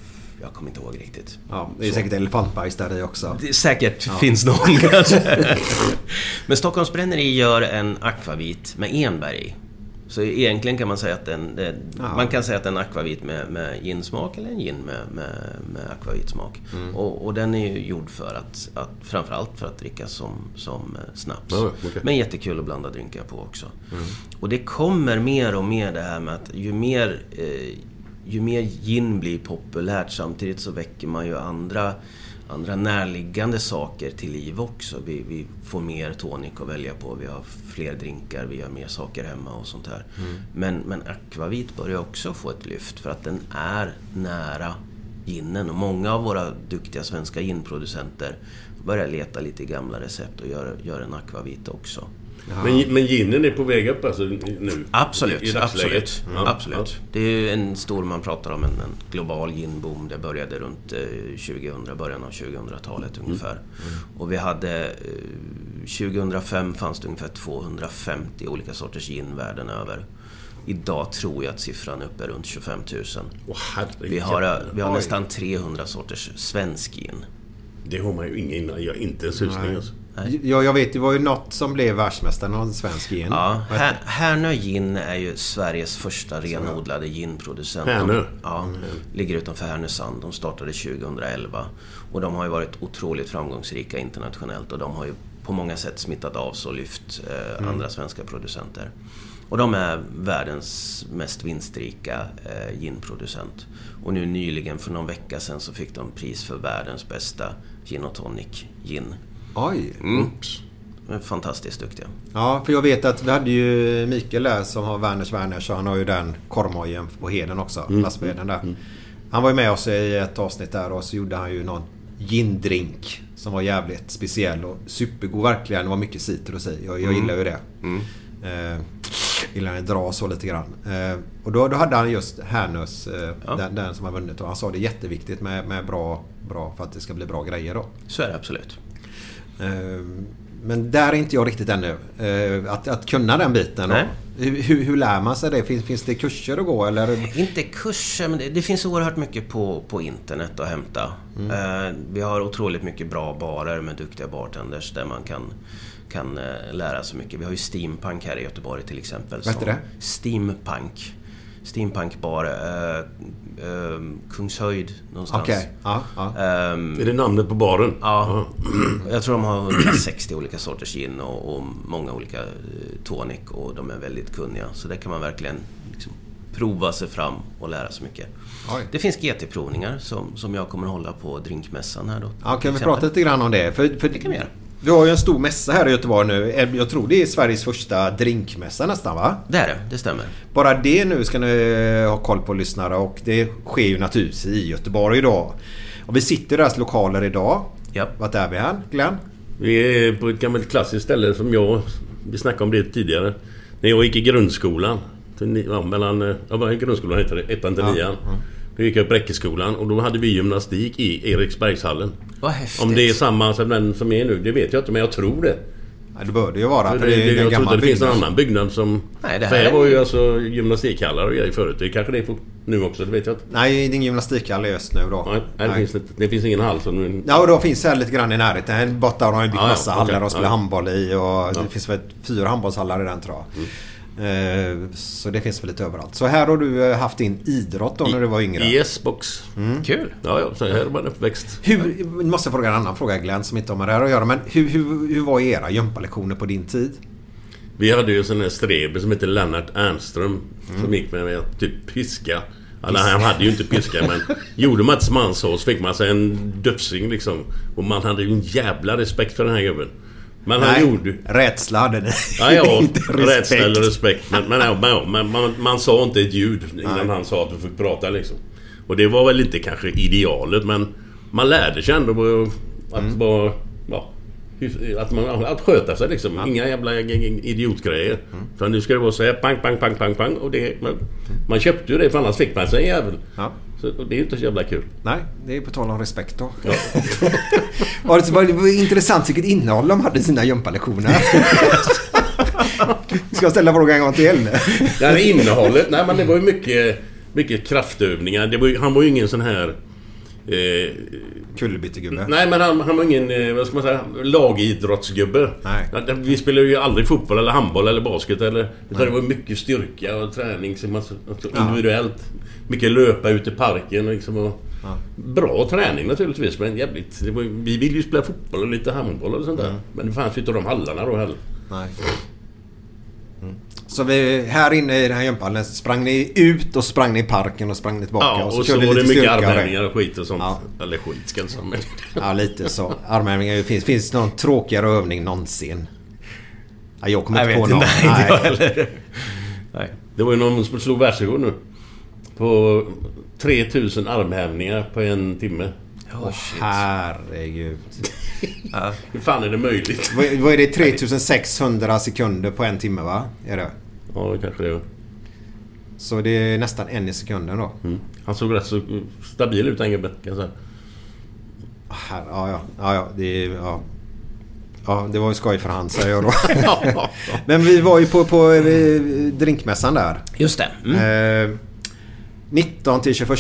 jag kommer inte ihåg riktigt. Ja, det är säkert elefantbajs där i också. Det säkert finns någon kanske. *laughs* Men Stockholms Bränneri gör en akvavit med enbär i. Så egentligen kan man säga att den, det, Ja. man kan säga att en akvavit med, med ginsmak eller en gin med, med, med akvavitsmak. Mm. Och, och den är ju gjord för att, att framförallt för att drickas som, som eh, snaps. Ja, okej. Men jättekul att blanda drinkar på också. Mm. Och det kommer mer och mer det här med att ju mer, eh, ju mer gin blir populärt samtidigt så väcker man ju andra, andra närliggande saker till liv också. Vi, vi får mer tonic att välja på, vi har fler drinkar, vi gör mer saker hemma och sånt här. Men, men akvavit börjar också få ett lyft för att den är nära ginen. Och många av våra duktiga svenska ginproducenter börjar leta lite i gamla recept och gör, gör en akvavit också. Men, men ginen är på väg upp alltså nu? Absolut, I dagsläget? absolut. Ja, absolut. Det är en stor, man pratar om en, en global ginboom. Det började runt eh, 2000, början av 2000-talet Mm. ungefär. Och vi hade... Eh, 2005 fanns det ungefär 250 olika sorters gin världen över. Idag tror jag att siffran är uppe runt 25 000. Åh, herregud. Vi har, eh, vi har nästan 300 sorters svensk gin. Det har man ju ingen. Jag har inte en susning alltså. Ja, jag vet, det var ju något som blev världsmästare, någon svensk gin. Ja, Här, Härnö Gin är ju Sveriges första renodlade ginproducent. Härnö? De, ja, ligger utanför Härnösand. De startade 2011. Och de har ju varit otroligt framgångsrika internationellt och de har ju på många sätt smittat av sig och lyft eh, andra svenska producenter. Och de är världens mest vinstrika eh, ginproducent. Och nu nyligen, för någon vecka sedan, så fick de pris för världens bästa gin och tonic gin. Oj. Mm. Är fantastiskt duktiga. Ja, för jag vet att vi hade ju Mikael där som har Werners Werners och han har ju den korvmojen på Heden också. Mm. Lastbilen där. Han var ju med oss i ett avsnitt där och så gjorde han ju någon gindrink som var jävligt speciell och supergod verkligen. Det var mycket citrus i. Jag, jag Mm. gillar ju det. Eh, gillar när det drar så lite grann. Eh, och då, då hade han just Härnös, eh, den, den som har vunnit. Och han sa det är jätteviktigt med, med bra, bra för att det ska bli bra grejer då. Så är det absolut. Eh, Men där är inte jag riktigt ännu. Eh, Att, att kunna den biten. Hur, hur, hur lär man sig det? Finns, finns det kurser att gå eller? Inte kurser, men det, det finns oerhört mycket på, på internet att hämta. Eh, vi har otroligt mycket bra barer med duktiga bartenders där man kan, kan eh, lära sig mycket. Vi har ju Steampunk här i Göteborg till exempel. Vad heter det? Steampunk. Steampunk bar. Eh, eh, Kungshöjd någonstans. Okej. Ja, ja. Ehm, Är det namnet på baren? Ja, *clears throat* jag tror de har 160 olika sorters gin och, och många olika eh, tonic och de är väldigt kunniga. Så där kan man verkligen liksom prova sig fram och lära sig mycket. Oj. Det finns GT-provningar som, som jag kommer hålla på drinkmässan här då. Ja, kan vi exempel. prata lite grann om det? För, för Det kan vi göra. Vi har ju en stor mässa här i Göteborg nu. Eh, Jag tror det är Sveriges första drinkmässa nästan va? Det är det, det stämmer. Bara det nu ska ni ha koll på lyssnare och det sker ju naturligtvis i Göteborg idag. Och vi sitter i deras lokaler idag. Ja. Vart är vi här Glenn? Vi är på ett gammalt klassiskt ställe som jag... Vi snackade om det tidigare. När jag gick i grundskolan. Till, ja, mellan... eh, Ja, grundskolan heter det? Ettan till Ja, nian. Då gick jag på Bräckeskolan och då hade vi gymnastik i Eriksbergshallen. Vad häftigt. Om det är samma som den som är nu, det vet jag inte men jag tror det. Ja, det bör det ju vara. För För det, det jag tror inte det finns någon annan byggnad som... Nej, det för här här är- var ju alltså gymnastikhallar och grejer förut. Det kanske det är nu också, det vet jag inte. Nej, ingen gymnastikhall just nu då. Nej, nej, det, finns det finns ingen hall som... Ja, och då finns det här lite grann i närheten. Borta har de byggt Ja, ja, massa okej. hallar och spelar Ja. handboll i. Och Det finns väl fyra handbollshallar i den tror jag. Eh, Så det finns väl lite överallt. Så här har du eh, haft din idrott då när du var yngre. I S-box. Kul. Ja, ja. Så här var man uppväxt. Hur, måste fråga en annan fråga Glenn som inte har med det här att göra. Men hur, hur, hur var era gympalektioner på din tid? Vi hade ju en sån här streber som hette Lennart Ernström. Som gick med, med typ piska. Eller han hade ju inte piska men gjorde man inte som han sa så fick man sig en dödsing liksom. Och man hade ju en jävla respekt för den här gubben. Men han gjorde... rädsla hade ni. Ja, ja. *laughs* Inte rädsla eller respekt. Men, men, ja, men, ja, men man, man sa inte ett ljud innan Nej. han sa att du fick prata liksom. Och det var väl inte kanske idealet men man lärde sig ändå att Mm. vara... Ja, att, man, att sköta sig liksom. Inga jävla idiotgrejer. Mm. Så nu ska det vara så här pang, pang, pang, pang, pang. Och det, man, man köpte ju det för annars fick man sig en jävel. Ja. Så, det är inte så jävla kul. Nej, det är på tal om respekt då. Ja. *laughs* var, det var intressant vilket innehåll de hade i sina gympalektioner. *laughs* Ska jag ställa frågan en gång till? Det här innehållet, nej men det var ju mycket, mycket kraftövningar. Det var, ju- han var ju ingen sån här Eh, Kullerbyttegubbe. nej, men han, han var ingen, eh, vad ska man säga, lagidrottsgubbe. Nej. Ja, det- Vi spelade ju aldrig fotboll eller handboll eller basket eller... Utan det var mycket styrka och träning som alltså, alltså individuellt. Mycket löpa ut i parken och liksom och Bra träning naturligtvis men jävligt... Var, vi ville ju spela fotboll och lite handboll och sånt där. Men det fanns ju inte de hallarna då heller. Nej. Så vi, här inne i den här gymphallen sprang ni ut och sprang ni i parken och sprang ni tillbaka. Ja, och så, körde var det mycket och armhävningar och skit och sånt. Ja. Eller skit ska jag säga. Ja, lite så. Armhävningar. Finns, finns det någon tråkigare övning någonsin? Ja, jag kommer Jag inte på inte, någon. nej, inte jag heller. Nej. Det var ju någon som slog världsrekord nu. På 3000 armhävningar på en timme. Oh, shit. Herregud. *laughs* Hur fan är det möjligt? Vad är det? 3600 sekunder på en timme va? Är det? Ja, det kanske det är. Så det är nästan en i sekunden då. Mm. Han såg rätt så stabil ut gubben kan jag säga. Här, ja, ja, ja, ja, det, är- ja. ja, det var ju skoj för han säger jag då. Ja. *laughs* Men vi var ju på, på eh, drinkmässan där. Just det. Mm. Eh, 19 till 21.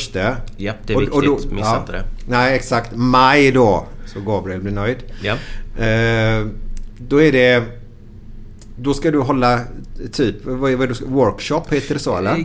Japp, det är viktigt. och då- Missa ja. inte det. Nej, exakt. Maj då. Så Gabriel blir nöjd. Ja. Eh, då är det... Då ska du hålla typ... Vad är, det, workshop, heter det så eller? Eh,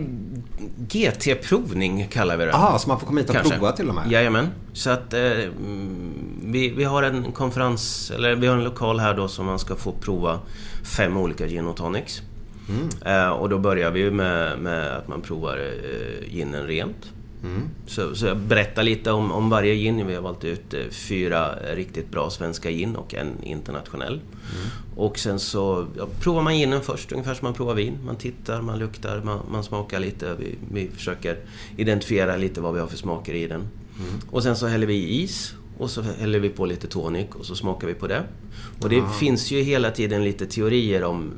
GT-provning kallar vi det. Jaha, så man får komma hit och Kanske. prova till och med? Jajamän. Så att eh, mm, vi, vi har en konferens, eller vi har en lokal här då som man ska få prova fem olika gin och tonics. Mm. Eh, och då börjar vi ju med, med att man provar eh, ginen rent. Mm. Så, så jag berättar lite om, om varje gin. Vi har valt ut eh, fyra riktigt bra svenska gin och en internationell. Mm. Och sen så ja, provar man ginen först, ungefär som man provar vin. Man tittar, man luktar, man, man smakar lite. Vi, vi försöker identifiera lite vad vi har för smaker i den. Och sen så häller vi i is. Och så häller vi på lite tonic och så smakar vi på det. Och det finns ju hela tiden lite teorier om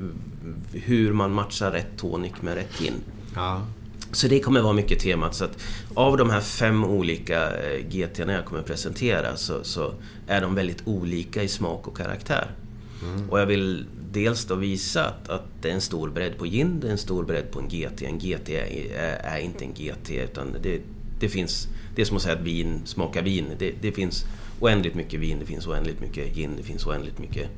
hur man matchar rätt tonic med rätt gin. Ja. Så det kommer vara mycket temat. Så att av de här fem olika eh, GT'na jag kommer presentera så, så är de väldigt olika i smak och karaktär. Och jag vill dels då visa att, att det är en stor bredd på gin, det är en stor bredd på en GT. En GT är, är inte en GT utan det, det finns... Det är som att säga att vin smakar vin. Det, det finns oändligt mycket vin, det finns oändligt mycket gin, det finns oändligt mycket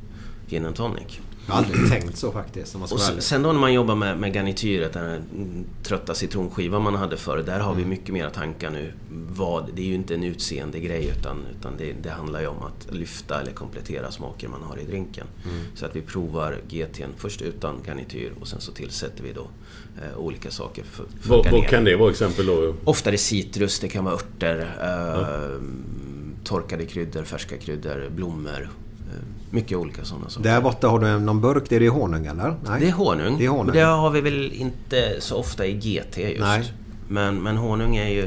gin and tonic. Jag har aldrig tänkt så faktiskt. Och sen, då när man jobbar med, med garnityret, den här mm, trötta citronskivan man hade förr. Där har vi mycket mera tankar nu. Vad, det är ju inte en utseende grej utan, utan det, det handlar ju om att lyfta eller komplettera smaker man har i drinken. Så att vi provar GT'n först utan garnityr och sen så tillsätter vi då eh, olika saker för, för Vad, vad kan det vara exempel då? Oftare citrus, det kan vara örter, eh, torkade kryddor, färska kryddor, blommor. Mycket olika sådana saker. Där borta har du någon burk. Det är det honung eller? Nej. Det är honung. Det är honung. Det har vi väl inte så ofta i GT just. Nej. Men, men honung är ju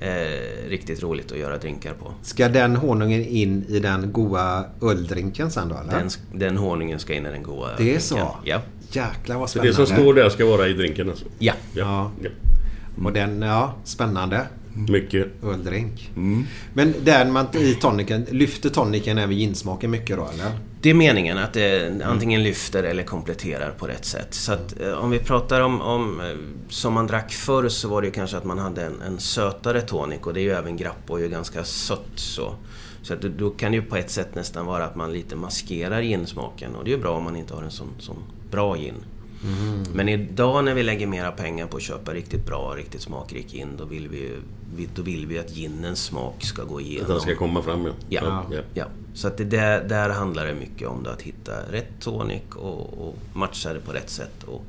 eh, riktigt roligt att göra drinkar på. Ska den honungen in i den goa öldrinken sen då eller? Den, den honungen ska in i den goda Det är drinken. så? Ja. Jäklar vad Så spännande. det som står där ska vara i drinken alltså? Ja. Ja. ja. Och den, ja, spännande. Mycket. Öldrink. Men den man i toniken, lyfter toniken även ginsmaken mycket då eller? Det är meningen att det antingen lyfter eller kompletterar på rätt sätt. Så att eh, om vi pratar om, om eh, som man drack förr så var det ju kanske att man hade en, en sötare tonic och det är ju även Grappo är ju ganska sött så. Så att då- då kan det ju på ett sätt nästan vara att man lite maskerar ginsmaken och det är ju bra om man inte har en sån, sån bra gin. Men idag när vi lägger mera pengar på att köpa riktigt bra, riktigt smakrik gin då vill vi ju då vill vi att ginens smak ska gå igenom. Att den ska komma fram ja. Ja. ja. Ja, så att det där, där handlar det mycket om det, att hitta rätt tonic och, och matcha det på rätt sätt och,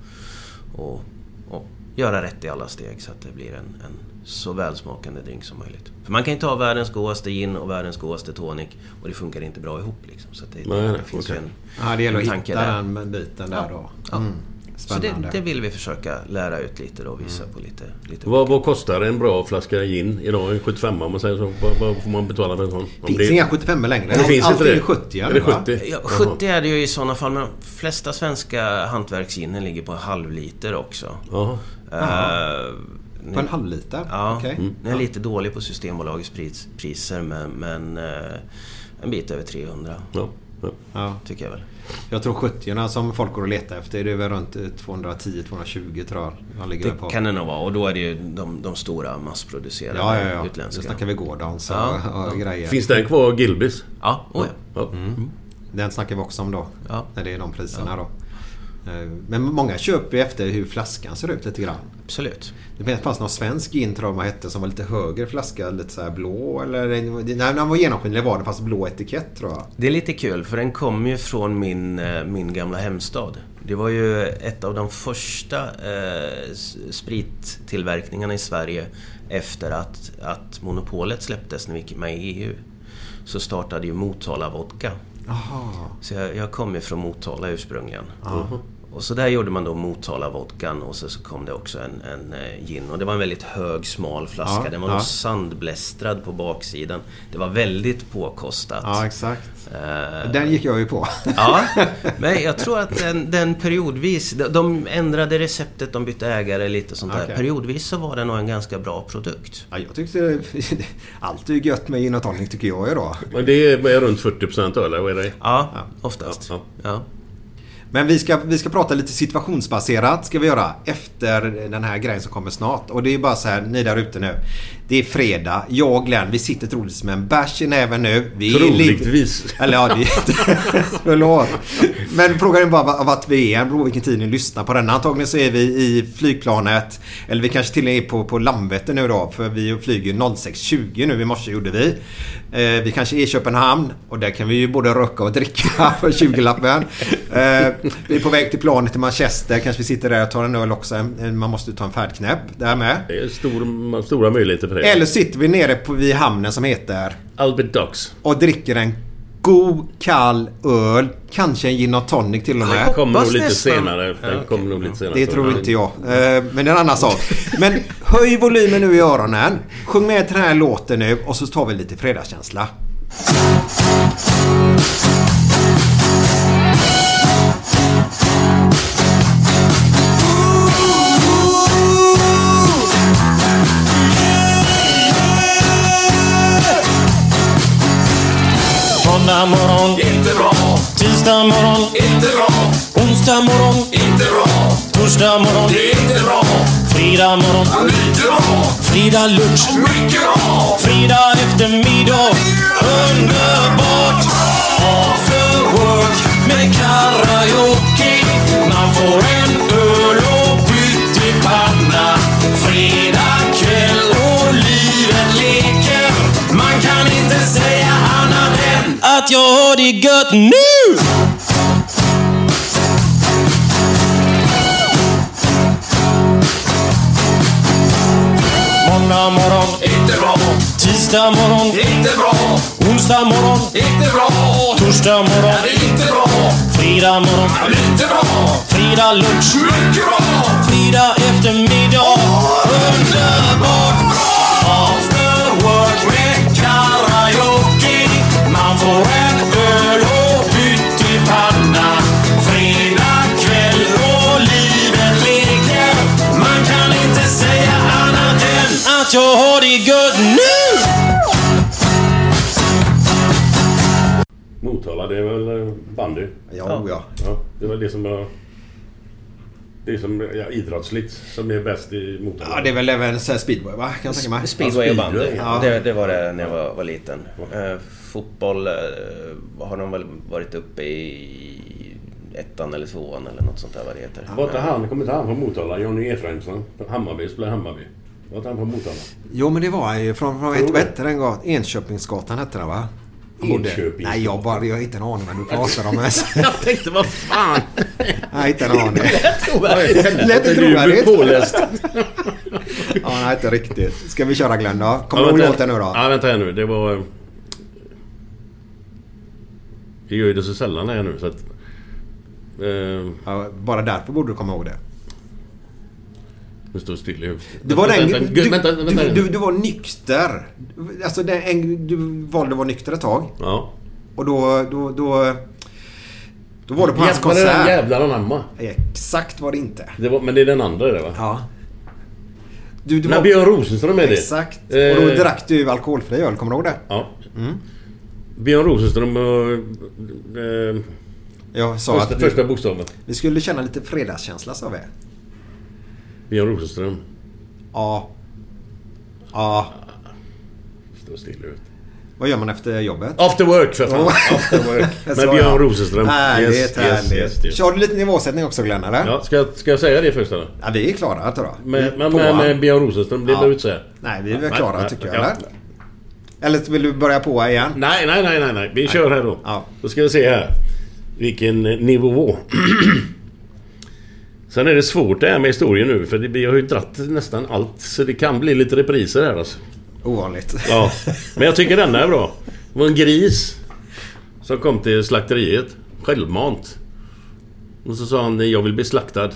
och, och göra rätt i alla steg så att det blir en, en så välsmakande drink som möjligt. För man kan inte ha världens godaste gin och världens godaste tonic och det funkar inte bra ihop liksom. Så att det, Nej, nej, det finns ju en, Ja, det gäller en att hitta där. den biten där då. Ja. Mm. Så det, Spännande. det vill vi försöka lära ut lite då och visa på lite, lite Vad, vad kostar en bra flaska gin idag? En 75 om man säger så. Vad, vad får man betala för en sån? Finns det- inga 75 längre. Det finns Allting inte det. är 70 Är det va? 70? Ja, 70 är det ju i sådana fall, men de flesta svenska hantverksginen ligger på en halv liter också. Jaha. Eh, På en halv liter? Ja, Okej. Mm. den är lite dålig på Systembolagets pris, priser men, men eh, en bit över 300. Ja. Ja. Tycker jag väl. Jag tror 70 som folk går och letar efter. Det är väl runt 210-220 tror jag. De ligger väl på. Det kan det nog vara. Och då är det ju de, de stora massproducerade Ja, ja, ja. utländska. Nu snackar vi Gordons och, Ja, och grejer. Finns den kvar, Gilbis? Ja, oh ja. Ja. Den snackar vi också om då. Ja. När det är de priserna då. Eh, Men många köper ju efter hur flaskan ser ut lite grann. Absolut. Det fanns någon svensk gin tror jag man hette som var lite högre flaska. Lite så blå eller... Nej, den var genomskinlig var det fast blå etikett tror jag. Det är lite kul för den kom ju från min, eh, min gamla hemstad. Det var ju ett av de första eh, sprittillverkningarna i Sverige efter att, att monopolet släpptes när vi gick med i EU. Så startade ju Motala Vodka. Jaha. Så jag, jag kom ju från Motala ursprungligen. Och så där gjorde man då Motala vodkan och så, så kom det också en, en eh, gin. Och det var en väldigt hög, smal flaska. Ja, den var ja. nog sandblästrad på baksidan. Det var väldigt påkostat. Ja, exakt. Eh, Den gick jag ju på. Ja, *laughs* men jag tror att den, den periodvis... de- De ändrade receptet, de bytte ägare lite och sånt där. Okej. Periodvis så var det nog en ganska bra produkt. Ja, jag tyckte... *laughs* Allt är gött med gin och tonic tycker jag ju då. Men det är, runt 40% öl, eller vad är det? Ja, oftast. Ja, Ja. Men vi ska, vi ska prata lite situationsbaserat ska vi göra efter den här grejen som kommer snart. Och det är bara så här, ni där ute nu. Det är fredag. Jag och Glenn, vi sitter troligtvis med en bärs i näven nu. Vi är Troligtvis. Lite, eller ja, det *laughs* Förlåt. Men frågan är bara va- vart vi är. På vilken tid ni lyssnar på den. Antagligen så är vi i flygplanet. Eller vi kanske till och med är på, på Landvetter nu då. För vi flyger 06.20 nu i morse gjorde vi. Eh, vi kanske är i Köpenhamn. Och där kan vi ju både röka och dricka *laughs* för 20-lappen. Eh, vi är på väg till planet till Manchester. Kanske vi sitter där och tar en öl också. Man måste ta en färdknäpp där med. Det är stor, stora möjligheter för det. Eller sitter vi nere på, vid hamnen som heter Albert Ducks. och dricker en god kall öl. Kanske en gin och tonic till och med. kommer nog lite nästan. senare. Den kommer nog lite senare. Det tror inte jag. Eh, Men det är en annan sak. Men höj volymen nu i öronen. Sjung med till den här låten nu och så tar vi lite fredagskänsla. Måndag morgon, Inte bra, tisdag morgon, inte bra, onsdag morgon, inte bra. torsdag morgon, Det är inte bra, fredag morgon, lite bra, fredag lunch, mycket bra. fredag eftermiddag. Underbart! After work med karaoke. Man får en att jag har det gött nu! Måndag morgon, Inte bra, tisdag morgon, inte bra, onsdag morgon, inte bra. torsdag morgon, inte bra, fredag morgon, lite bra, fredag lunch, mycket bra. fredag eftermiddag. Underbart! After får en öl och pyttipanna. Fredag kväll och livet leker. Man kan inte säga annat än att jag har det gött nu! Motala, det är väl eh, bandy? Ja, ja. Ja, det är väl det som var... Det är som ja, idrottsligt som är bäst i Motala. Ja, det är väl även speedway va? Kan jag tänka mig. Speedway och bandy. Ja. Det, det var det när jag var, var liten. Eh, fotboll eh, har de väl varit uppe i ettan eller tvåan eller något sånt där vad det heter. Var inte han, kommer inte han från Motala? Johnny Efraimsson? Hammarby, spelar Hammarby. Var inte han från Motala? Jo men det var han ju från, från vad hette den gatan? Enköpingsgatan hette den va? Enköpingsgatan. Nej jag bara, jag har inte en aning vad du pratar om ens. *laughs* Jag tänkte, vad fan! *laughs* Jag har inte en aning. *laughs* Lät Lät det trovärdigt? påläst. Ja, nej inte riktigt. Ska vi köra Glenn då? Kommer du ihåg låten nu då? Ja, vänta här nu. Det var... Vi gör ju det så sällan här nu så att... Eh, Ja, bara därför borde du komma ihåg det. nu står det still i huvudet. Det var vänta, den... vänta, Du, vänta, vänta, du, du, du var nykter. Alltså den, en, du valde att vara nykter ett tag. Ja. Och då... Då, då, då var du på hans Jävlar, den konsert. jävlar anamma. Exakt var det inte. Det var, men det är den andra det va? Ja. Du, du När var, Björn Rosenström är det. exakt. Eh, Och då drack du alkoholfri öl. Kommer du ihåg det? Ja. Björn Rosenström och... Eh, Jag sa första, att vi, första bokstaven. vi skulle känna lite fredagskänsla sa vi. Björn Rosenström. Ja. Ja. Står still ut. Vad gör man efter jobbet? After work för fan. *laughs* Oh. After work. *laughs* Med Björn. Rosenström. Härligt, yes, härligt. yes, yes. Kör du lite nivåsättning också Glenn eller? Ja, ska, jag, ska jag säga det först eller? Ja, vi är klara tror jag. Vi Med, är med, med, med Björn Rosenström, det Ja. behöver du inte säga. Nej, vi är väl Nej, klara nej, tycker jag, ja. eller? Eller vill du börja på igen? Nej, nej, nej, nej, nej. Vi kör här då. Ja. Då ska vi se här. Vilken eh, nivå. *clears throat* Sen är det svårt det här med historien nu för vi har ju dratt nästan allt så det kan bli lite repriser här alltså. Ovanligt. Ja. Men jag tycker denna är bra. Det var en gris som kom till slakteriet. Självmant. Och så sa han jag vill bli slaktad.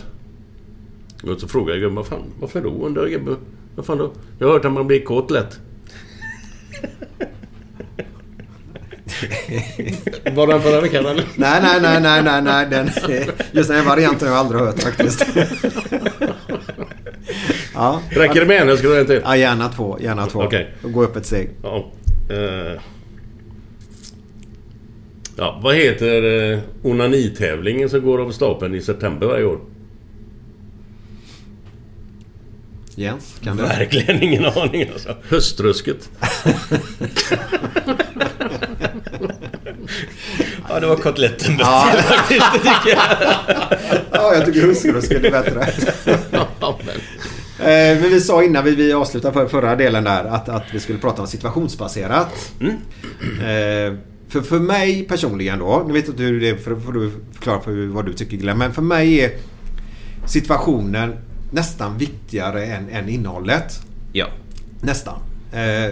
Och så frågade jag gubben, vad fan, varför då? Undrar gubben. Vad fan då? Jag har hört att man blir kåt lätt. *laughs* Var den förra veckan eller? Nej, nej, nej, nej, nej, nej. Den, just den här varianten har jag aldrig hört faktiskt. *laughs* Ja, Räcker det med en eller ska du ha en till? ja gärna två. Gärna två. Okej. Och Gå upp ett steg. Ja. eh. ja, vad heter uh, onanitävlingen som går av stapeln i september varje år? Jens, kan du? Verkligen ingen aning alltså. Höstrusket. *laughs* Ja, det var kotletten Ja. *laughs* bättre det tycker jag. Ja, jag tycker husrusket är bättre. Ja, men- Eh, men vi sa innan vi, vi avslutade för, förra delen där att, att vi skulle prata om situationsbaserat. Eh, för, för mig personligen då, nu vet inte hur det är, för får du förklara för vad du tycker Glenn. Men för mig är situationen nästan viktigare än, än innehållet. Ja. Nästan. Eh,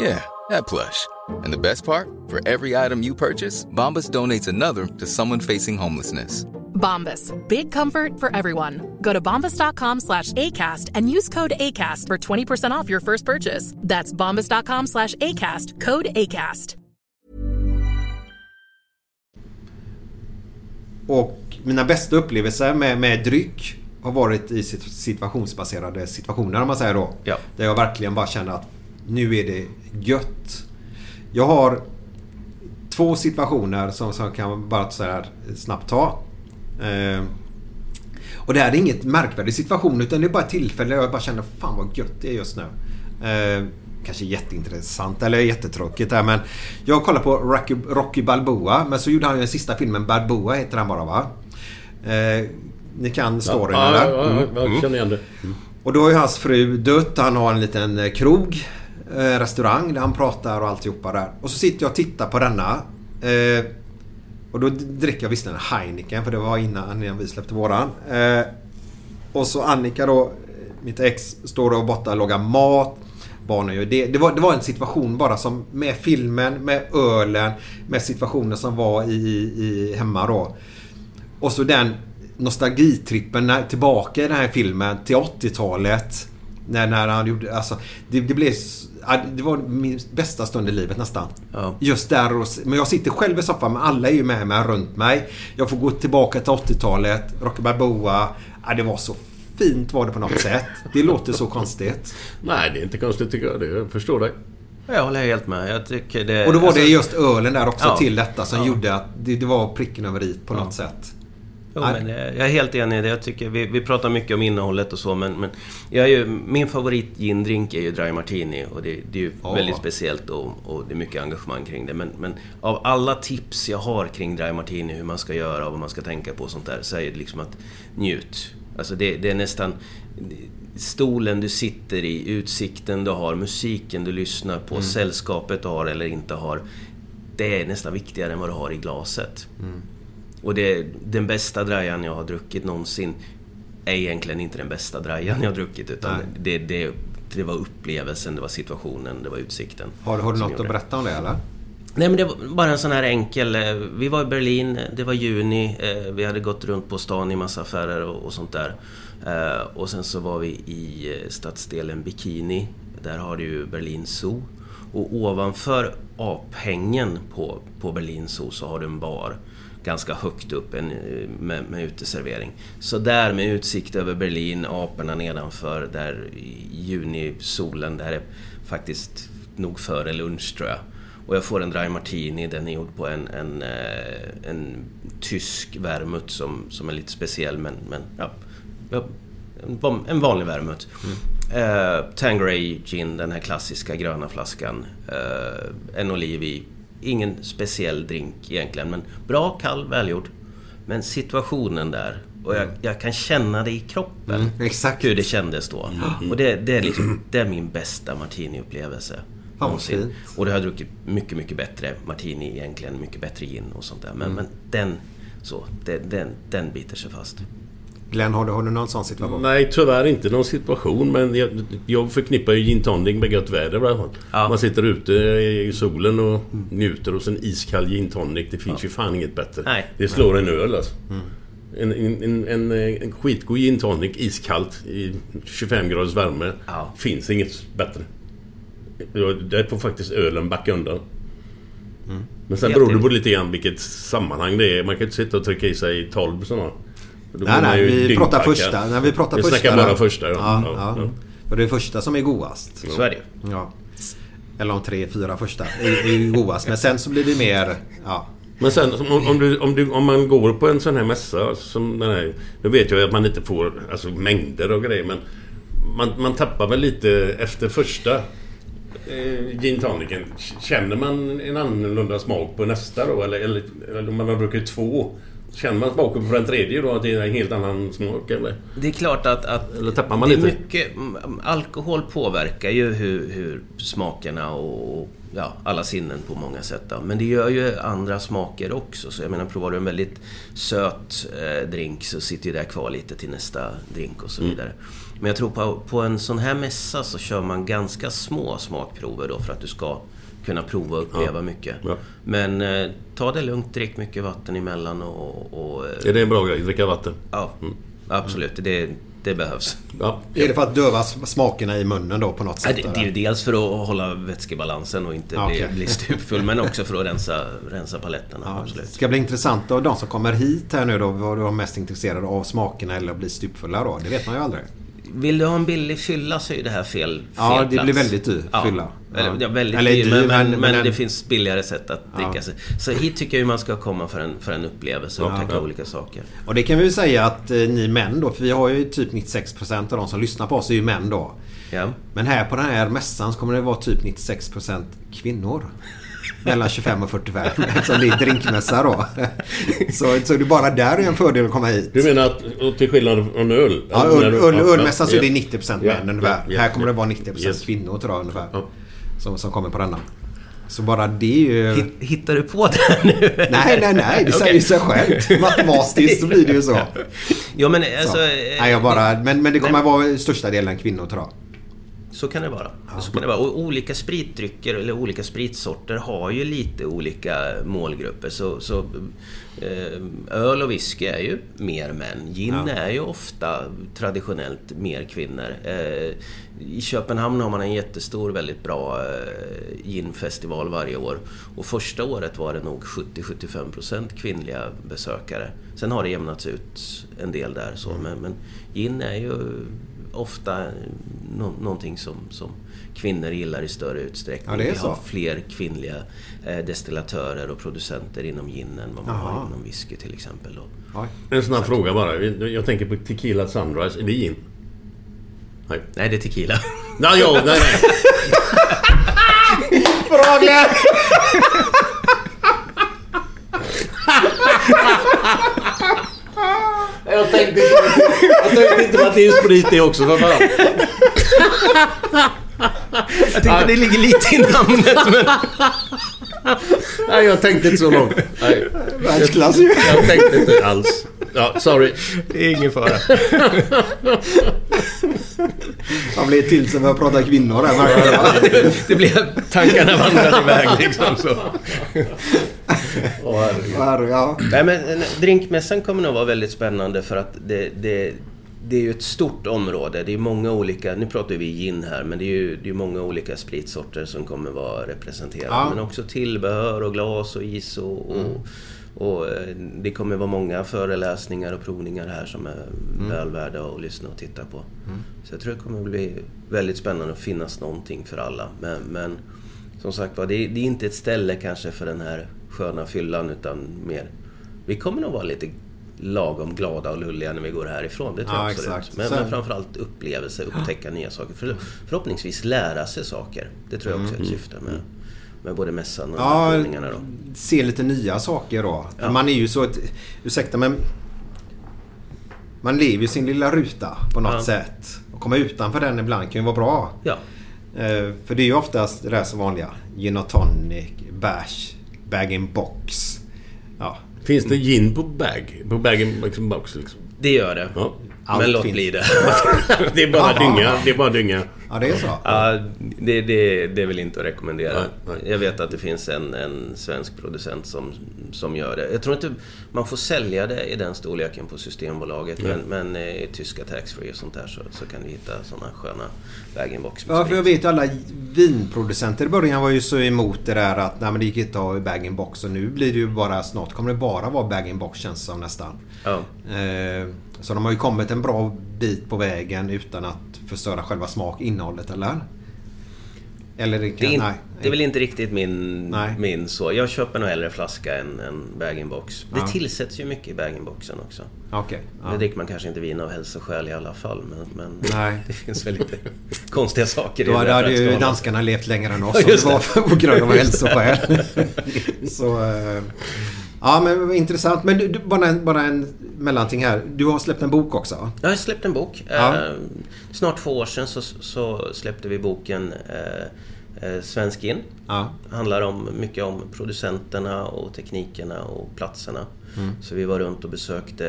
Yeah, that plush. And the best part? For every item you purchase, Bombas donates another to someone facing homelessness. Bombas. Big comfort for everyone. Go to bombas.com slash ACAST and use code ACAST for 20% off your first purchase. That's bombas.com slash ACAST. Code ACAST. Och mina bästa upplevelser med, med dryck har varit i sit- situationsbaserade situationer om man säger då. Ja. Där jag verkligen bara känner att nu är det gött. Jag har två situationer som, som kan bara så här snabbt ta. Eh, och det här är inget märkvärdig situation utan det är bara ett tillfälle jag bara känner fan vad gött det är just nu. Eh, kanske jätteintressant eller jättetråkigt där men jag kollar på Rocky, Rocky Balboa men så gjorde han ju den sista filmen Balboa heter han bara va? Eh, ni kan storyn ja, eller? ja, ja, Mm. jag känner igen det. Och då har ju hans fru dött. Han har en liten eh, krog. Eh, restaurang där han pratar och alltihopa där. Och så sitter jag och tittar på denna. Eh, och då dricker jag visserligen Heineken för det var innan, innan vi släppte våran. Eh, och så Annika då, mitt ex, står och borta och lagar mat. Barnen gör det. Det var, det var en situation bara som med filmen, med ölen, med situationen som var i, i hemma då. Och så den nostalgitrippen när, tillbaka i den här filmen till 80-talet. När, när han gjorde, alltså, det, det blev... Det var min bästa stund i livet nästan. Ja. Just där och, Men jag sitter själv i soffan men alla är ju med mig runt mig. Jag får gå tillbaka till 80-talet, Rocky Balboa. Ja, det var så fint var det på något sätt. Det låter så konstigt. Nej, det är inte konstigt tycker jag. Det, jag förstår dig. Jag håller helt med. Jag tycker det... Och då var alltså- det just ölen där också Ja. till detta som Ja. gjorde att det, det var pricken över i på något sätt. Jo, men eh, jag är helt enig i det. Jag tycker, vi, vi pratar mycket om innehållet och så men, men jag är ju, min favorit gin-drink är ju Dry Martini och det, det är ju Ja. väldigt speciellt och, och det är mycket engagemang kring det. Men, men av alla tips jag har kring Dry Martini, hur man ska göra och vad man ska tänka på och sånt där, så är det liksom att njut. Alltså det, det är nästan stolen du sitter i, utsikten du har, musiken du lyssnar på, Mm. sällskapet du har eller inte har. Det är nästan viktigare än vad du har i glaset. Mm. Och det, den bästa drajan jag har druckit någonsin är egentligen inte den bästa drajan jag har druckit utan det, det, det var upplevelsen, det var situationen, det var utsikten. Har, har du något gjorde att berätta om det eller? Nej men det var bara en sån här enkel... eh, Vi var i Berlin, det var juni, eh, vi hade gått runt på stan i massa affärer och, och sånt där. Eh, Och sen så var vi i stadsdelen Bikini. Där har du ju Berlin Zoo. Och ovanför aphängen på, på Berlin Zoo så har du en bar. Ganska högt upp en, med, med uteservering. Så där med utsikt över Berlin, aporna nedanför, där i junisolen, där är faktiskt nog före lunch tror jag. Och jag får en dry martini, den är gjord på en, en, eh, en tysk vermouth som, som är lite speciell men, men ja, en, van- en vanlig vermouth. Eh, Tangeray gin, den här klassiska gröna flaskan. Eh, en oliv i. Ingen speciell drink egentligen men bra, kall, välgjord. Men situationen där och jag, jag kan känna det i kroppen. Mm, exakt. Hur det kändes då. Och det, det, är liksom, det är min bästa martini-upplevelse. någonsin. Och det har jag druckit mycket, mycket bättre martini egentligen. Mycket bättre gin och sånt där. Men, Mm. men den, så, den, den, den biter sig fast. Glenn, har du, har du någon sån situation? Nej, tyvärr inte någon situation. Men jag, jag förknippar ju gin tonic med gött väder i alla fall. Man sitter ute i solen och njuter och sen iskall gin tonic. Det finns ju fan inget bättre. Nej. Det slår en öl alltså. En, en, en, en, en skitgod gin tonic iskallt i 25 graders värme. Finns inget bättre. Ja, Det får faktiskt ölen backa undan. Men sen beror det på lite grann vilket sammanhang det är. Man kan inte sitta och trycka i sig 12 sådana. Nej, nej, vi pratar första. Nej, vi pratar vi första. snackar bara första. Ja. Ja, Ja, ja. Och det är första som är godast. Så är det Ja. Eller de tre, fyra första är, är godast. Men sen så blir det mer... Ja. Men sen om, om, du, om, du, om man går på en sån här mässa som den här. Nu vet jag att man inte får alltså, mängder och grejer men man, man tappar väl lite efter första eh, gin tonicen. Känner man en annorlunda smak på nästa då? Eller, eller, eller om man har druckit två. Känner man smaken på den tredje då? Att det är en helt annan smak eller? Det är klart att, att Eller tappar man det lite? mycket, mm, alkohol påverkar ju hur, hur smakerna och ja, alla sinnen på många sätt. Då. Men det gör ju andra smaker också. Så jag menar, provar du en väldigt söt eh, drink så sitter ju det kvar lite till nästa drink och så Mm. vidare. Men jag tror på, på en sån här mässa så kör man ganska små smakprover då för att du ska kunna prova och uppleva Ja. mycket. Ja. Men eh, ta det lugnt, drick mycket vatten emellan och... och eh, Är det en bra grej? Dricka vatten? Ja, absolut. Det, det behövs. Ja. Är det för att döva smakerna i munnen då på något Ja, sätt? det, det är ju dels för att hålla vätskebalansen och inte Ja, bli, bli stupfull men också för att rensa, rensa paletterna. Ja, det absolut. ska bli intressant av de som kommer hit här nu då. Vad de är mest intresserade av smakerna eller att bli stupfulla då. Det vet man ju aldrig. Vill du ha en billig fylla så är det här fel, fel Ja, det plats. blir väldigt dyr ja. fylla. Eller, Ja. ja, väldigt Eller dyr, men, men, men- men, men det en- finns billigare sätt att Ja. dricka sig. Så hit tycker jag man ska komma för en, för en upplevelse och Ja. Ja. olika saker. Och det kan vi ju säga att eh, ni män då, för vi har ju typ 96% av de som lyssnar på oss är ju män då. Ja. Men här på den här mässan så kommer det vara typ 96% kvinnor. Mellan 25 och 45 eftersom *laughs* det är drinkmässa då. *laughs* Så, så det är bara där är en fördel att komma hit. Du menar att till skillnad från öl? Ja, öl, öl, ja, ölmässan så är det ja. 90% Ja, män ungefär. ja, ja, här kommer det vara 90% Yes. kvinnor tror jag ungefär. Som, som kommer på denna. Så bara det är ju... Hitt- Hittar du på det nu? *laughs* Nej, nej, nej. Det säger Okej. sig självt. Matematiskt så blir det ju så. Jo men Så. alltså... Nej, jag bara, men, men det kommer vara största delen kvinnor tror jag. Så kan det vara. Så kan det vara. Och olika spritdrycker eller olika spritsorter har ju lite olika målgrupper. Så, så eh, öl och whisky är ju mer män. Gin Ja. är ju ofta traditionellt mer kvinnor. Eh, I Köpenhamn har man en jättestor, väldigt bra eh, ginfestival varje år. Och första året var det nog 70-75% kvinnliga besökare. Sen har det jämnats ut en del där så. Men, men gin är ju ofta nå- någonting som, som kvinnor gillar i större utsträckning. Ja, det är Vi har fler kvinnliga eh, destillatörer och producenter inom gin än vad man har Jaha. inom whisky till exempel. Då. En snabb fråga bara. Jag tänker på Tequila Sunrise. Är det gin? Nej. Nej, det är tequila. *laughs* Nej, ja, nej, nej. Bra Glenn! *laughs* Jag tänkte inte, jag tänkte på att det är sprit det också, för fan. Jag tänkte det ligger lite i namnet men... Nej, jag tänkte inte så långt. Nej. Världsklass ju. Jag tänkte inte alls. Ja, sorry. Det är ingen fara. Han blir till sig med att prata kvinnor här jag. det, det blev... Tankarna vandrade iväg liksom så. Åh, herregud. Ja. Nej men eh, drinkmässan kommer nog vara väldigt spännande för att det, det, det är ju ett stort område. Det är många olika, nu pratar vi gin här, men det är ju det är många olika spritsorter som kommer vara representerade. Ja. Men också tillbehör och glas och is och, och, och eh, det kommer vara många föreläsningar och provningar här som är väl värda att lyssna och titta på. Så jag tror det kommer bli väldigt spännande att finnas någonting för alla. Men, men som sagt var, det, är- det är inte ett ställe kanske för den här sköna fyllan utan mer... Vi kommer nog vara lite lagom glada och lulliga när vi går härifrån. Det tror Ja, jag absolut. exakt. Men, Sen- men framförallt upplevelse, upptäcka nya saker. För, förhoppningsvis lära sig saker. Det tror jag också är ett syfte med, med både mässan och Ja, då. se lite nya saker då. Ja. Man är ju så ett... Ursäkta men... Man lever ju sin lilla ruta på något Ja. sätt. Och komma utanför den ibland kan ju vara bra. Ja. Eh, För det är ju oftast det där som vanliga. Gin och tonic, bash, bag-in-box. Ja. Finns det gin på bag? På bag-in-box liksom? Det gör det. Ja. Allt men låt finns. bli det. *laughs* Det är bara dynga. Det är bara dynga. Ja, det är så. Ja, det, det, det är väl inte att rekommendera. Nej, nej. Jag vet att det finns en, en svensk producent som, som gör det. Jag tror inte man får sälja det i den storleken på Systembolaget. Men, men eh, i tyska taxfree och sånt där så, så kan du hitta såna sköna bag-in-box med Ja, för jag vet ju alla vinproducenter i början var ju så emot det där att nej, men det gick inte att ha i bag-in-box och nu blir det ju bara snart kommer det bara vara bag-in-box känns det som nästan. Ja. Eh, Så de har ju kommit en bra bit på vägen utan att förstöra själva smak, innehållet eller? Eller det Det, kan, är in, nej. det är väl inte riktigt min, Nej. min så. Jag köper nog hellre flaska än, än bag-in-box. Ja. Det tillsätts ju mycket i bag-in-boxen också. Nu ja. dricker man kanske inte vin av hälsoskäl i alla fall. Men, men *laughs* Nej. det finns väl lite *laughs* konstiga saker Då i det. för hade ju danskarna levt längre än oss *laughs* Ja, om det var det. på grund av hälsoskäl. så, eh, ja men intressant. Men du, du, bara, en, bara en mellanting här. Du har släppt en bok också? Jag har släppt en bok. Ja. Eh, snart två år sedan så, så släppte vi boken eh, eh, Svensk in. Ja. handlar om, mycket om producenterna och teknikerna och platserna. Mm. Så vi var runt och besökte,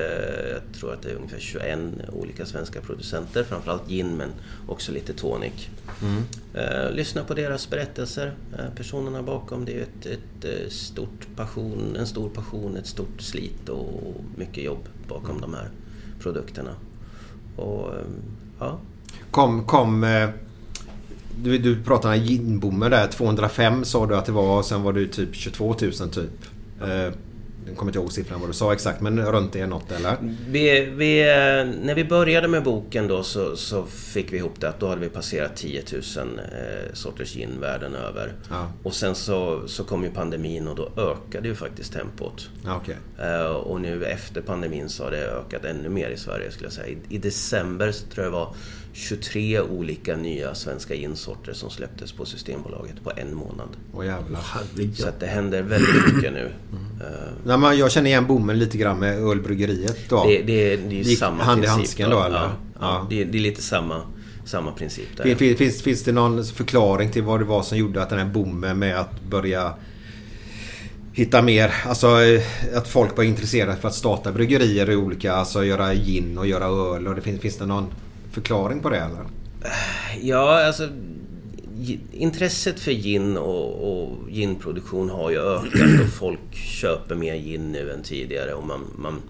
jag tror att det är ungefär 21 olika svenska producenter. Framförallt gin men också lite tonic. Mm. Eh, lyssna på deras berättelser. Eh, personerna bakom, det är ett, ett eh, stort passion, en stor passion, ett stort slit och mycket jobb bakom Mm. de här produkterna. Och eh, ja, Kom, kom... eh, Du, du pratade om ginboomen där. 205 sa du att det var och sen var det typ 22 000 typ. Eh, Jag kommer inte ihåg siffran vad du sa exakt men runt det något eller? Vi, vi, när vi började med boken då så, så fick vi ihop det att då hade vi passerat 10 000 eh, sorters gin världen över. Ja. Och sen så, så kom ju pandemin och då ökade ju faktiskt tempot. Ja, Okej. Eh, och nu efter pandemin så har det ökat ännu mer i Sverige skulle jag säga. I, i december så tror jag det var 23 olika nya svenska ginsorter som släpptes på Systembolaget på en månad. Åh jävlar. Så att det händer väldigt mycket nu. Nej, men jag känner igen bommen lite grann med ölbryggeriet då. Det, det, det är ju Gick samma hand i princip. handsken då, eller? Ja, ja. Det, det är lite samma, samma princip där. Fin- fin- Finns, finns det någon förklaring till vad det var som gjorde att den här bommen med att börja hitta mer, alltså eh, att folk var intresserade för att starta bryggerier i olika, alltså göra gin och göra öl och det finns, finns det någon förklaring på det eller? Ja, alltså intresset för gin och, och ginproduktion har ju ökat och folk köper mer gin nu än tidigare och man, man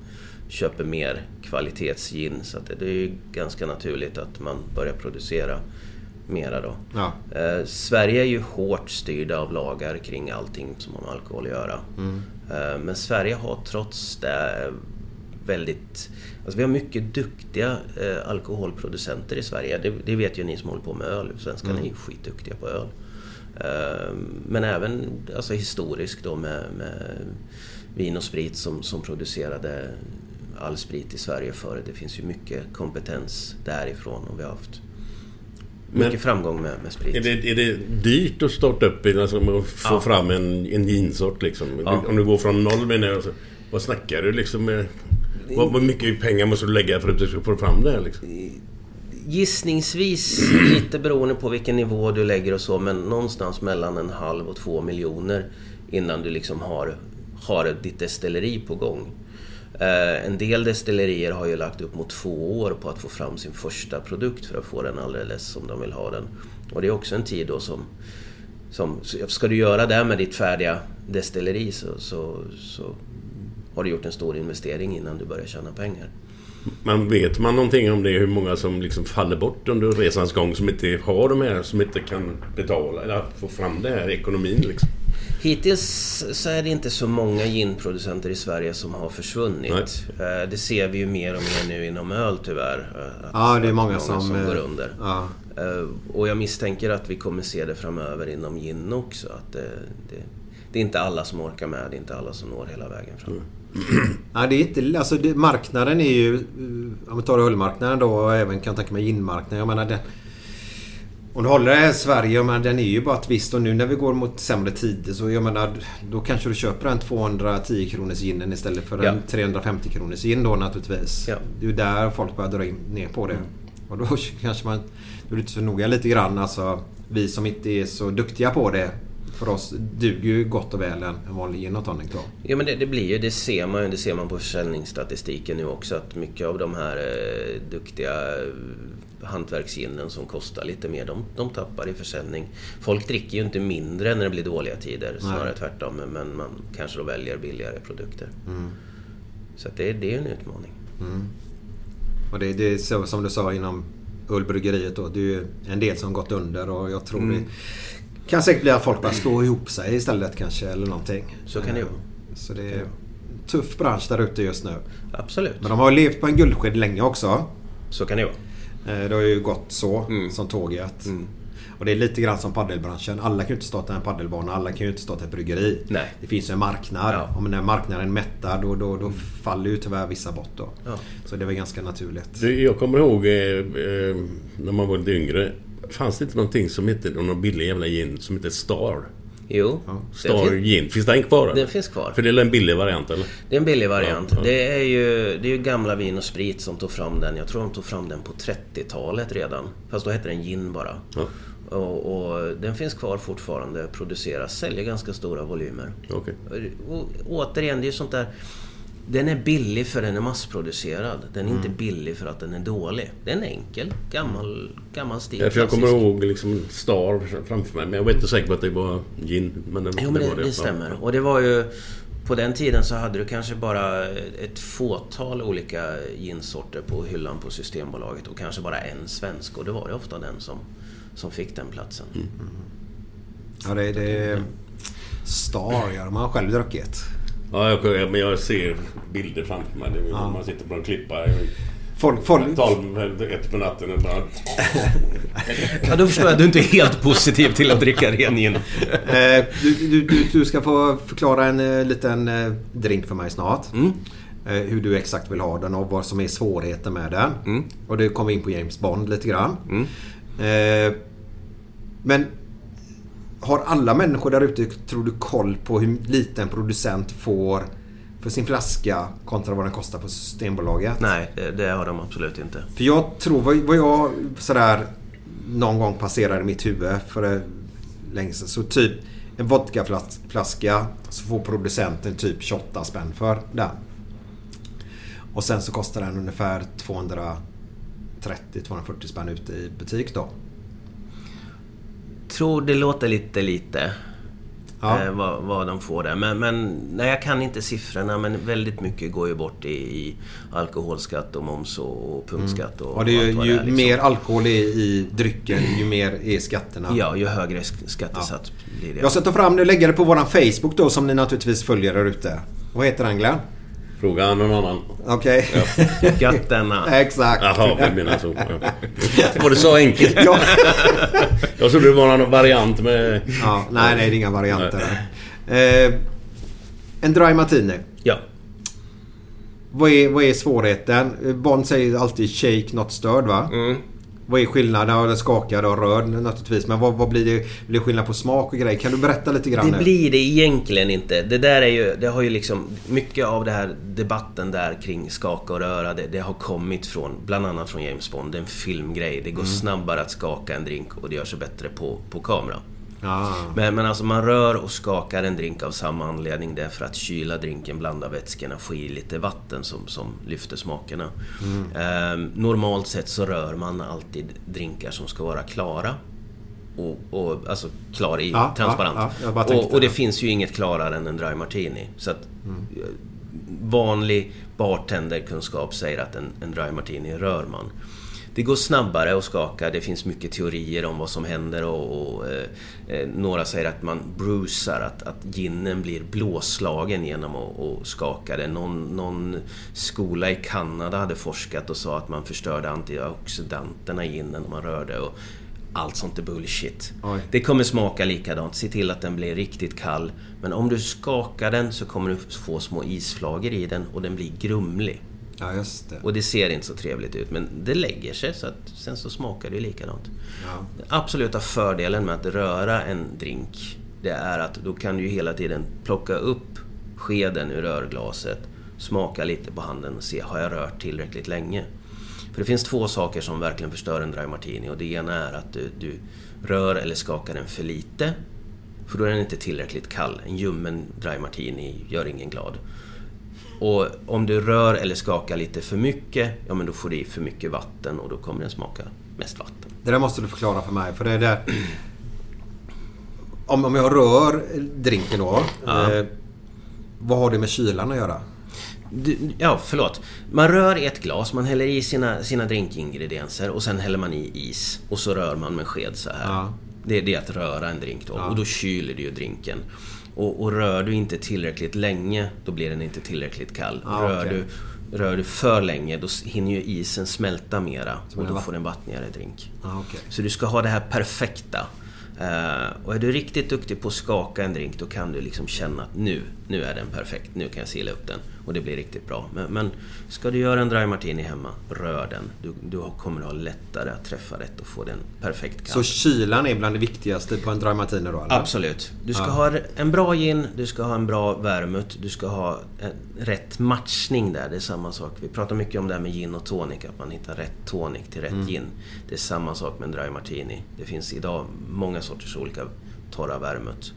köper mer kvalitetsgin så det, det är ju ganska naturligt att man börjar producera mera då. Ja. Eh, Sverige är ju hårt styrda av lagar kring allting som har med alkohol att göra. Mm. Eh, men Sverige har trots det väldigt... Alltså vi har mycket duktiga eh, alkoholproducenter i Sverige. Det, det vet ju ni som håller på med öl. Svenskarna Mm. är ju skitduktiga på öl. Eh, men även alltså, historiskt då med, med vin och sprit som, som producerade all sprit i Sverige förr. Det finns ju mycket kompetens därifrån och vi har haft mycket Men- framgång med, med sprit. Är det, är det dyrt att starta upp alltså, att få Ja. fram en, en ginsort liksom? Ja. Om du går från noll menar jag. Vad snackar du liksom? Med, vad, vad mycket pengar måste du lägga för att du ska få fram det här liksom? Eh, gissningsvis, *clears throat* lite beroende på vilken nivå du lägger och så, men någonstans mellan en halv och två miljoner innan du liksom har, har ditt destilleri på gång. Eh, en del destillerier har ju lagt upp mot två år på att få fram sin första produkt för att få den alldeles som de vill ha den. Och det är också en tid då som... som ska du göra det med ditt färdiga destilleri så, så, så har du gjort en stor investering innan du börjar tjäna pengar. Man vet man någonting om det? Hur många som liksom faller bort under resans gång som inte har de här, som inte kan betala eller få fram det här i ekonomin liksom? Hittills så är det inte så många ginproducenter i Sverige som har försvunnit. Eh, Det ser vi ju mer och mer nu inom öl tyvärr. eh, att- Ja, det är många att som, går eh, under. ja. Och jag misstänker att vi kommer se det framöver inom gin också. Att det, det, det är inte alla som orkar med, det är inte alla som når hela vägen fram. Nej, det är inte... Alltså det, marknaden är ju... eh, Om vi tar ölmarknaden då och även kan tänka mig ginmarknaden. Jag menar den... Om du håller det Sverige, jag menar, den är ju bara ett visst och nu när vi går mot sämre tider så jag menar då kanske du köper en 210 kronors ginen istället för en Ja. 350 kronors gin då naturligtvis. Ja. Det är ju där folk börjar dra in, ner på det. Och då *laughs* kanske man... Då är det inte så noga lite grann alltså. Vi som inte är så duktiga på det. För oss duger ju gott och väl en, en vanlig gin och tonic då. Ja men det, det blir ju, det ser man ju, det ser man på försäljningsstatistiken nu också att mycket av de här eh, duktiga eh, hantverksginen som kostar lite mer, de, de tappar i försäljning. Folk dricker ju inte mindre när det blir dåliga tider, snarare Nej. tvärtom. Men- man kanske då väljer billigare produkter. Mm. Så det, det är en utmaning. Och det, det är så som du sa inom ölbryggeriet då. Det är ju en del som gått under och jag tror Mm. det kan säkert bli att folk bara slår ihop sig istället kanske eller någonting. Så kan det ju Eh. Så det är en tuff bransch där ute just nu. Absolut. Men de har ju levt på en guldsked länge också. Så kan det ju vara. Eh, Det har ju gått så Mm. som tåget. Och det är lite grann som paddelbranschen. Alla kan ju inte starta en paddelbana. Alla kan ju inte starta ett bryggeri. Nej. Det finns ju en marknad. Ja. Om den här marknaden mättar då, då, då faller ju tyvärr vissa bort då. Ja. Så det väl ganska naturligt. Du, jag kommer ihåg eh, eh, när man var lite yngre. Fanns det inte någonting som hette någon billig jävla gin som hette Star? Jo. Star Den fin- gin. Finns den kvar? eller? Den finns kvar. För det är en billig variant eller? Det är en billig variant. Ja, ja. Det, är ju, det är ju gamla Vin och Sprit som tog fram den. Jag tror de tog fram den på 30-talet redan. Fast då hette den gin bara. Ja. Och, och den finns kvar fortfarande, produceras, säljer ganska stora volymer. Okej. Och, återigen, det är ju sånt där... Den är billig för den är massproducerad. Den är inte Mm. billig för att den är dålig. Den är enkel, gammal, gammal stil. Ja, för jag kommer ihåg liksom Star framför mig. Men jag var inte säker på att det var gin. Men det, Jo, men det, var det, Ja. stämmer. Och det var ju... På den tiden så hade du kanske bara ett fåtal olika ginsorter på hyllan på Systembolaget och kanske bara en svensk. Och det var det ofta den som, som fick den platsen. Mm. Ja, det, det är... Star, ja. De har själv druckit. Ja, jag, men jag ser bilder framför mig. Ja. Man sitter på en klippa. Folk, folk, 12, ett på natten och bara... *laughs* Ja, då förstår jag att du inte är helt positiv till att dricka ren gin. Eh, du, du, du, du ska få förklara en eh, liten eh, drink för mig snart. Mm. Hur du exakt vill ha den och vad som är svårigheten med den. Mm. Och du kommer in på James Bond lite grann. Mm. Men har alla människor där ute, tror du, koll på hur lite en producent får för sin flaska kontra vad den kostar på Systembolaget? Nej, det, det har de absolut inte. För jag tror, vad, vad jag sådär någon gång passerade i mitt huvud för länge sedan. Så typ en vodkaflaska så får producenten typ 28 spänn för den. Och sen så kostar den ungefär 230-240 spänn ute i butik då. Tror det låter lite lite. Ja. Eh, vad, vad de får där. Men, men nej, jag kan inte siffrorna men väldigt mycket går ju bort i, i alkoholskatt och moms och, och punktskatt. Och, Och det är ju, ju är, liksom. mer alkohol är i drycken, ju mer är skatterna. Ja, ju högre sk- skattesats blir det. Jag ska ta fram det och lägga det på våran Facebook då som ni naturligtvis följer där ute. Vad heter den Glenn? Fråga någon annan. Okej. Gött denna. *laughs* Exakt. Jaha, jag menar så. Ja. Var det så enkelt? Ja. Jag trodde det var någon variant med... Ja, nej, nej, det är inga varianter. Eh, en dry martini. Ja. Vad är, vad är svårigheten? Bond säger alltid shake not stirred va? Mm. Vad är skillnaden? Ja, den skakad och röd naturligtvis. Men vad, vad blir det? Blir det skillnad på smak och grejer? Kan du berätta lite grann? Det nu? blir det egentligen inte. Det där är ju, det har ju liksom, mycket av det här debatten där kring skaka och röra, det, det har kommit från, bland annat från James Bond. Det är en filmgrej. Det går Mm. snabbare att skaka en drink och det gör sig bättre på, på kamera. Ja. Men, men alltså man rör och skakar en drink av samma anledning. Det är för att kyla drinken, blanda vätskorna, få i lite vatten som, som lyfter smakerna. Ehm, normalt sett så rör man alltid drinkar som ska vara klara. Och, och, alltså klar i, Ja, transparent. ja, ja, och, och det finns ju inget klarare än en dry martini. Så att eh, vanlig bartenderkunskap säger att en, en dry martini rör man. Det går snabbare att skaka, det finns mycket teorier om vad som händer och, och eh, eh, några säger att man bruisar, att, att ginen blir blåslagen genom att, att skaka det. Någon, någon skola i Kanada hade forskat och sa att man förstörde antioxidanterna i ginen när man rörde. Och allt sånt är bullshit. Oj. Det kommer smaka likadant. Se till att den blir riktigt kall. Men om du skakar den så kommer du få små isflagor i den och den blir grumlig. Ja, just det. Och det ser inte så trevligt ut men det lägger sig så att sen så smakar det likadant. Ja. Den absoluta fördelen med att röra en drink det är att då kan du ju hela tiden plocka upp skeden ur rörglaset, smaka lite på handen och se har jag rört tillräckligt länge. För det finns två saker som verkligen förstör en dry martini och det ena är att du, du rör eller skakar den för lite för då är den inte tillräckligt kall. En ljummen dry martini gör ingen glad. Och om du rör eller skakar lite för mycket, ja men då får du i för mycket vatten och då kommer den smaka mest vatten. Det där måste du förklara för mig. För det är där... Om, om jag rör drinken då. Ja. Eh, vad har det med kylan att göra? Du, ja, förlåt. Man rör i ett glas, man häller i sina, sina drinkingredienser och sen häller man i is. Och så rör man med sked så här. Ja. Det, det är att röra en drink då. Och då kyler du ju drinken. Och, och rör du inte tillräckligt länge, då blir den inte tillräckligt kall. Ah, rör, du, rör du för länge, då hinner ju isen smälta mera. Och då får du en vattnigare drink. Ah, okej. Så du ska ha det här perfekta. Eh, och är du riktigt duktig på att skaka en drink då kan du liksom känna att nu, nu är den perfekt. Nu kan jag sila upp den och det blir riktigt bra. Men, men ska du göra en dry martini hemma, rör den. Du, du kommer ha lättare att träffa rätt och få den perfekt kall. Så kylan är bland det viktigaste på en dry martini då? Eller? Absolut. Du ska Ja. ha en bra gin, du ska ha en bra vermouth, du ska ha en rätt matchning där. Det är samma sak. Vi pratar mycket om det här med gin och tonic, att man hittar rätt tonic till rätt Mm. gin. Det är samma sak med en dry martini. Det finns idag många sorters olika torra vermouth.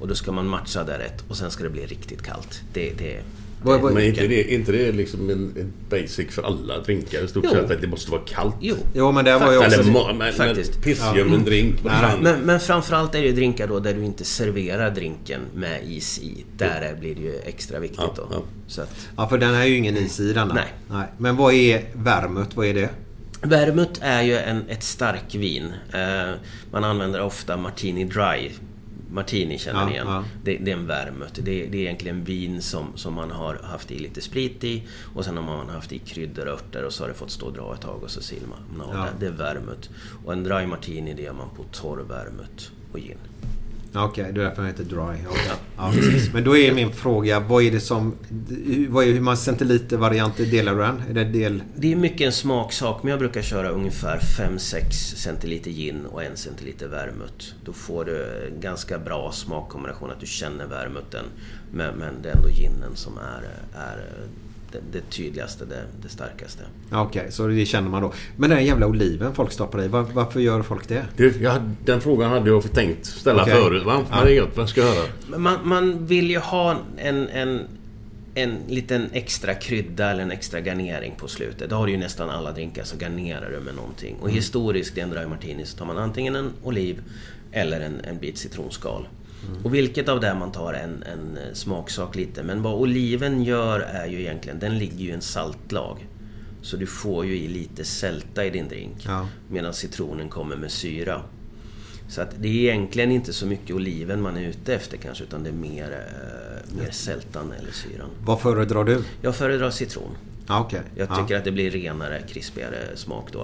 Och då ska man matcha det rätt och sen ska det bli riktigt kallt. Det, det, Vad- vad- Men inte det, inte det liksom en, en basic för alla drinkar i stort Jo. sett? Att det måste vara kallt? Jo. Jo, men det var ju också... Eller men, Faktiskt. men pissljummen drink. vad fan. Men, men framförallt är det ju drinkar då där du inte serverar drinken med is i. Där är- blir det ju extra viktigt Ja, då. ja. Så att, Ja, för den är ju ingen is i denna. Nej. Nej. Men vad är vermouth? Vad är det? Vermouth är ju en, ett starkvin. Eh, man använder ofta Martini Dry. Martini känner ni igen. ja. Det, det är en vermouth. Det, det är egentligen vin som, som man har haft i lite sprit i och sen har man haft i kryddor och örter och så har det fått stå och dra ett tag och så silar man av Ja. det. Det är vermouth. Och en dry martini det gör man på torr vermouth och gin. Okej, det är därför den heter dry. Ja. Ja. Men då är min fråga, vad är det som... Vad är, hur många centiliter-varianter delar du den? Är det del... Det är mycket en smaksak, men jag brukar köra ungefär 5-6 centiliter gin och 1 centiliter vermouth. Då får du ganska bra smakkombination, att du känner vermouthen. Men, men det är ändå ginen som är, är det, det tydligaste, det, det starkaste. Ja, Okej, så det känner man då. Men den jävla oliven folk stoppar i, var, varför gör folk det? Du, jag, den frågan hade jag tänkt ställa Okej. förut. Va? Men Ja. det är gött. Vad ska jag höra? Man, man vill ju ha en, en en liten extra krydda eller en extra garnering på slutet. Det har du ju nästan alla drinkar så garnerar du med någonting. Och Mm. historiskt i en dry martini så tar man antingen en oliv eller en, en bit citronskal. Mm. Och vilket av det man tar en, en eh, smaksak lite. Men vad oliven gör är ju egentligen, den ligger ju i en saltlag. Så du får ju i lite sälta i din drink. Ja. Medan citronen kommer med syra. Så att det är egentligen inte så mycket oliven man är ute efter kanske utan det är mer, eh, mer sältan eller syran. Vad föredrar du? Jag föredrar citron. Ja, okej. Jag Ja. tycker att det blir renare, krispigare smak då.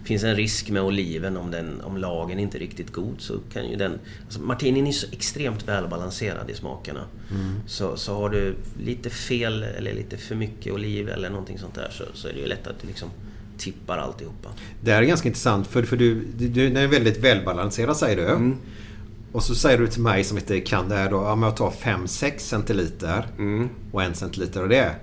Det finns en risk med oliven om, den, om lagen inte är riktigt god så kan ju den... Alltså martinin är så extremt välbalanserad i smakerna. Mm. Så, så har du lite fel eller lite för mycket oliv eller någonting sånt där så, så är det ju lätt att du liksom tippar alltihopa. Det här är ganska intressant för, för du, du, den är väldigt välbalanserad säger du. Mm. Och så säger du till mig som inte kan det här då. Ja, men jag tar 5-6 centiliter. Mm. Och en centiliter av det.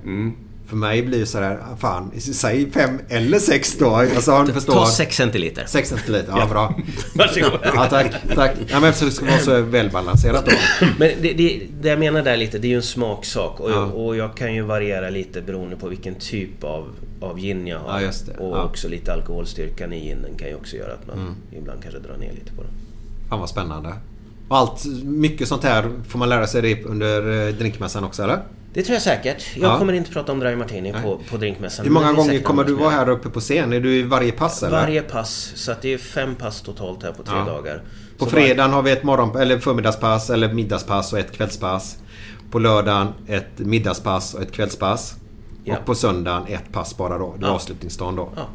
För mig blir det så här, ah, fan, säg 5 eller 6 då. Alltså, har du förstår. Ta 6 centiliter. 6 centiliter, ja, bra. *laughs* Varsågod. Ja, tack. tack. Ja, men eftersom det ska vara så välbalanserat då. Men det, det, det jag menar där lite, det är ju en smaksak. Och, Ja. jag, och jag kan ju variera lite beroende på vilken typ av, av gin jag har. Ja. Och Ja. också lite alkoholstyrkan i ginen kan ju också göra att man Mm. ibland kanske drar ner lite på det. Fan vad spännande. Och allt, mycket sånt här får man lära sig det under eh, drinkmässan också eller? Det tror jag säkert. Jag Ja. kommer inte prata om Dry Martini på, på drinkmässan. Hur många gånger kommer du vara här uppe på scen? Är du i varje pass eller? Varje pass. Så att det är fem pass totalt här på tre Ja. dagar. På Så fredagen har vi ett morgon eller förmiddagspass eller middagspass och ett kvällspass. På lördagen ett middagspass och ett kvällspass. Ja. Och på söndagen ett pass bara då. Det är Ja. avslutningsdagen då. Ja.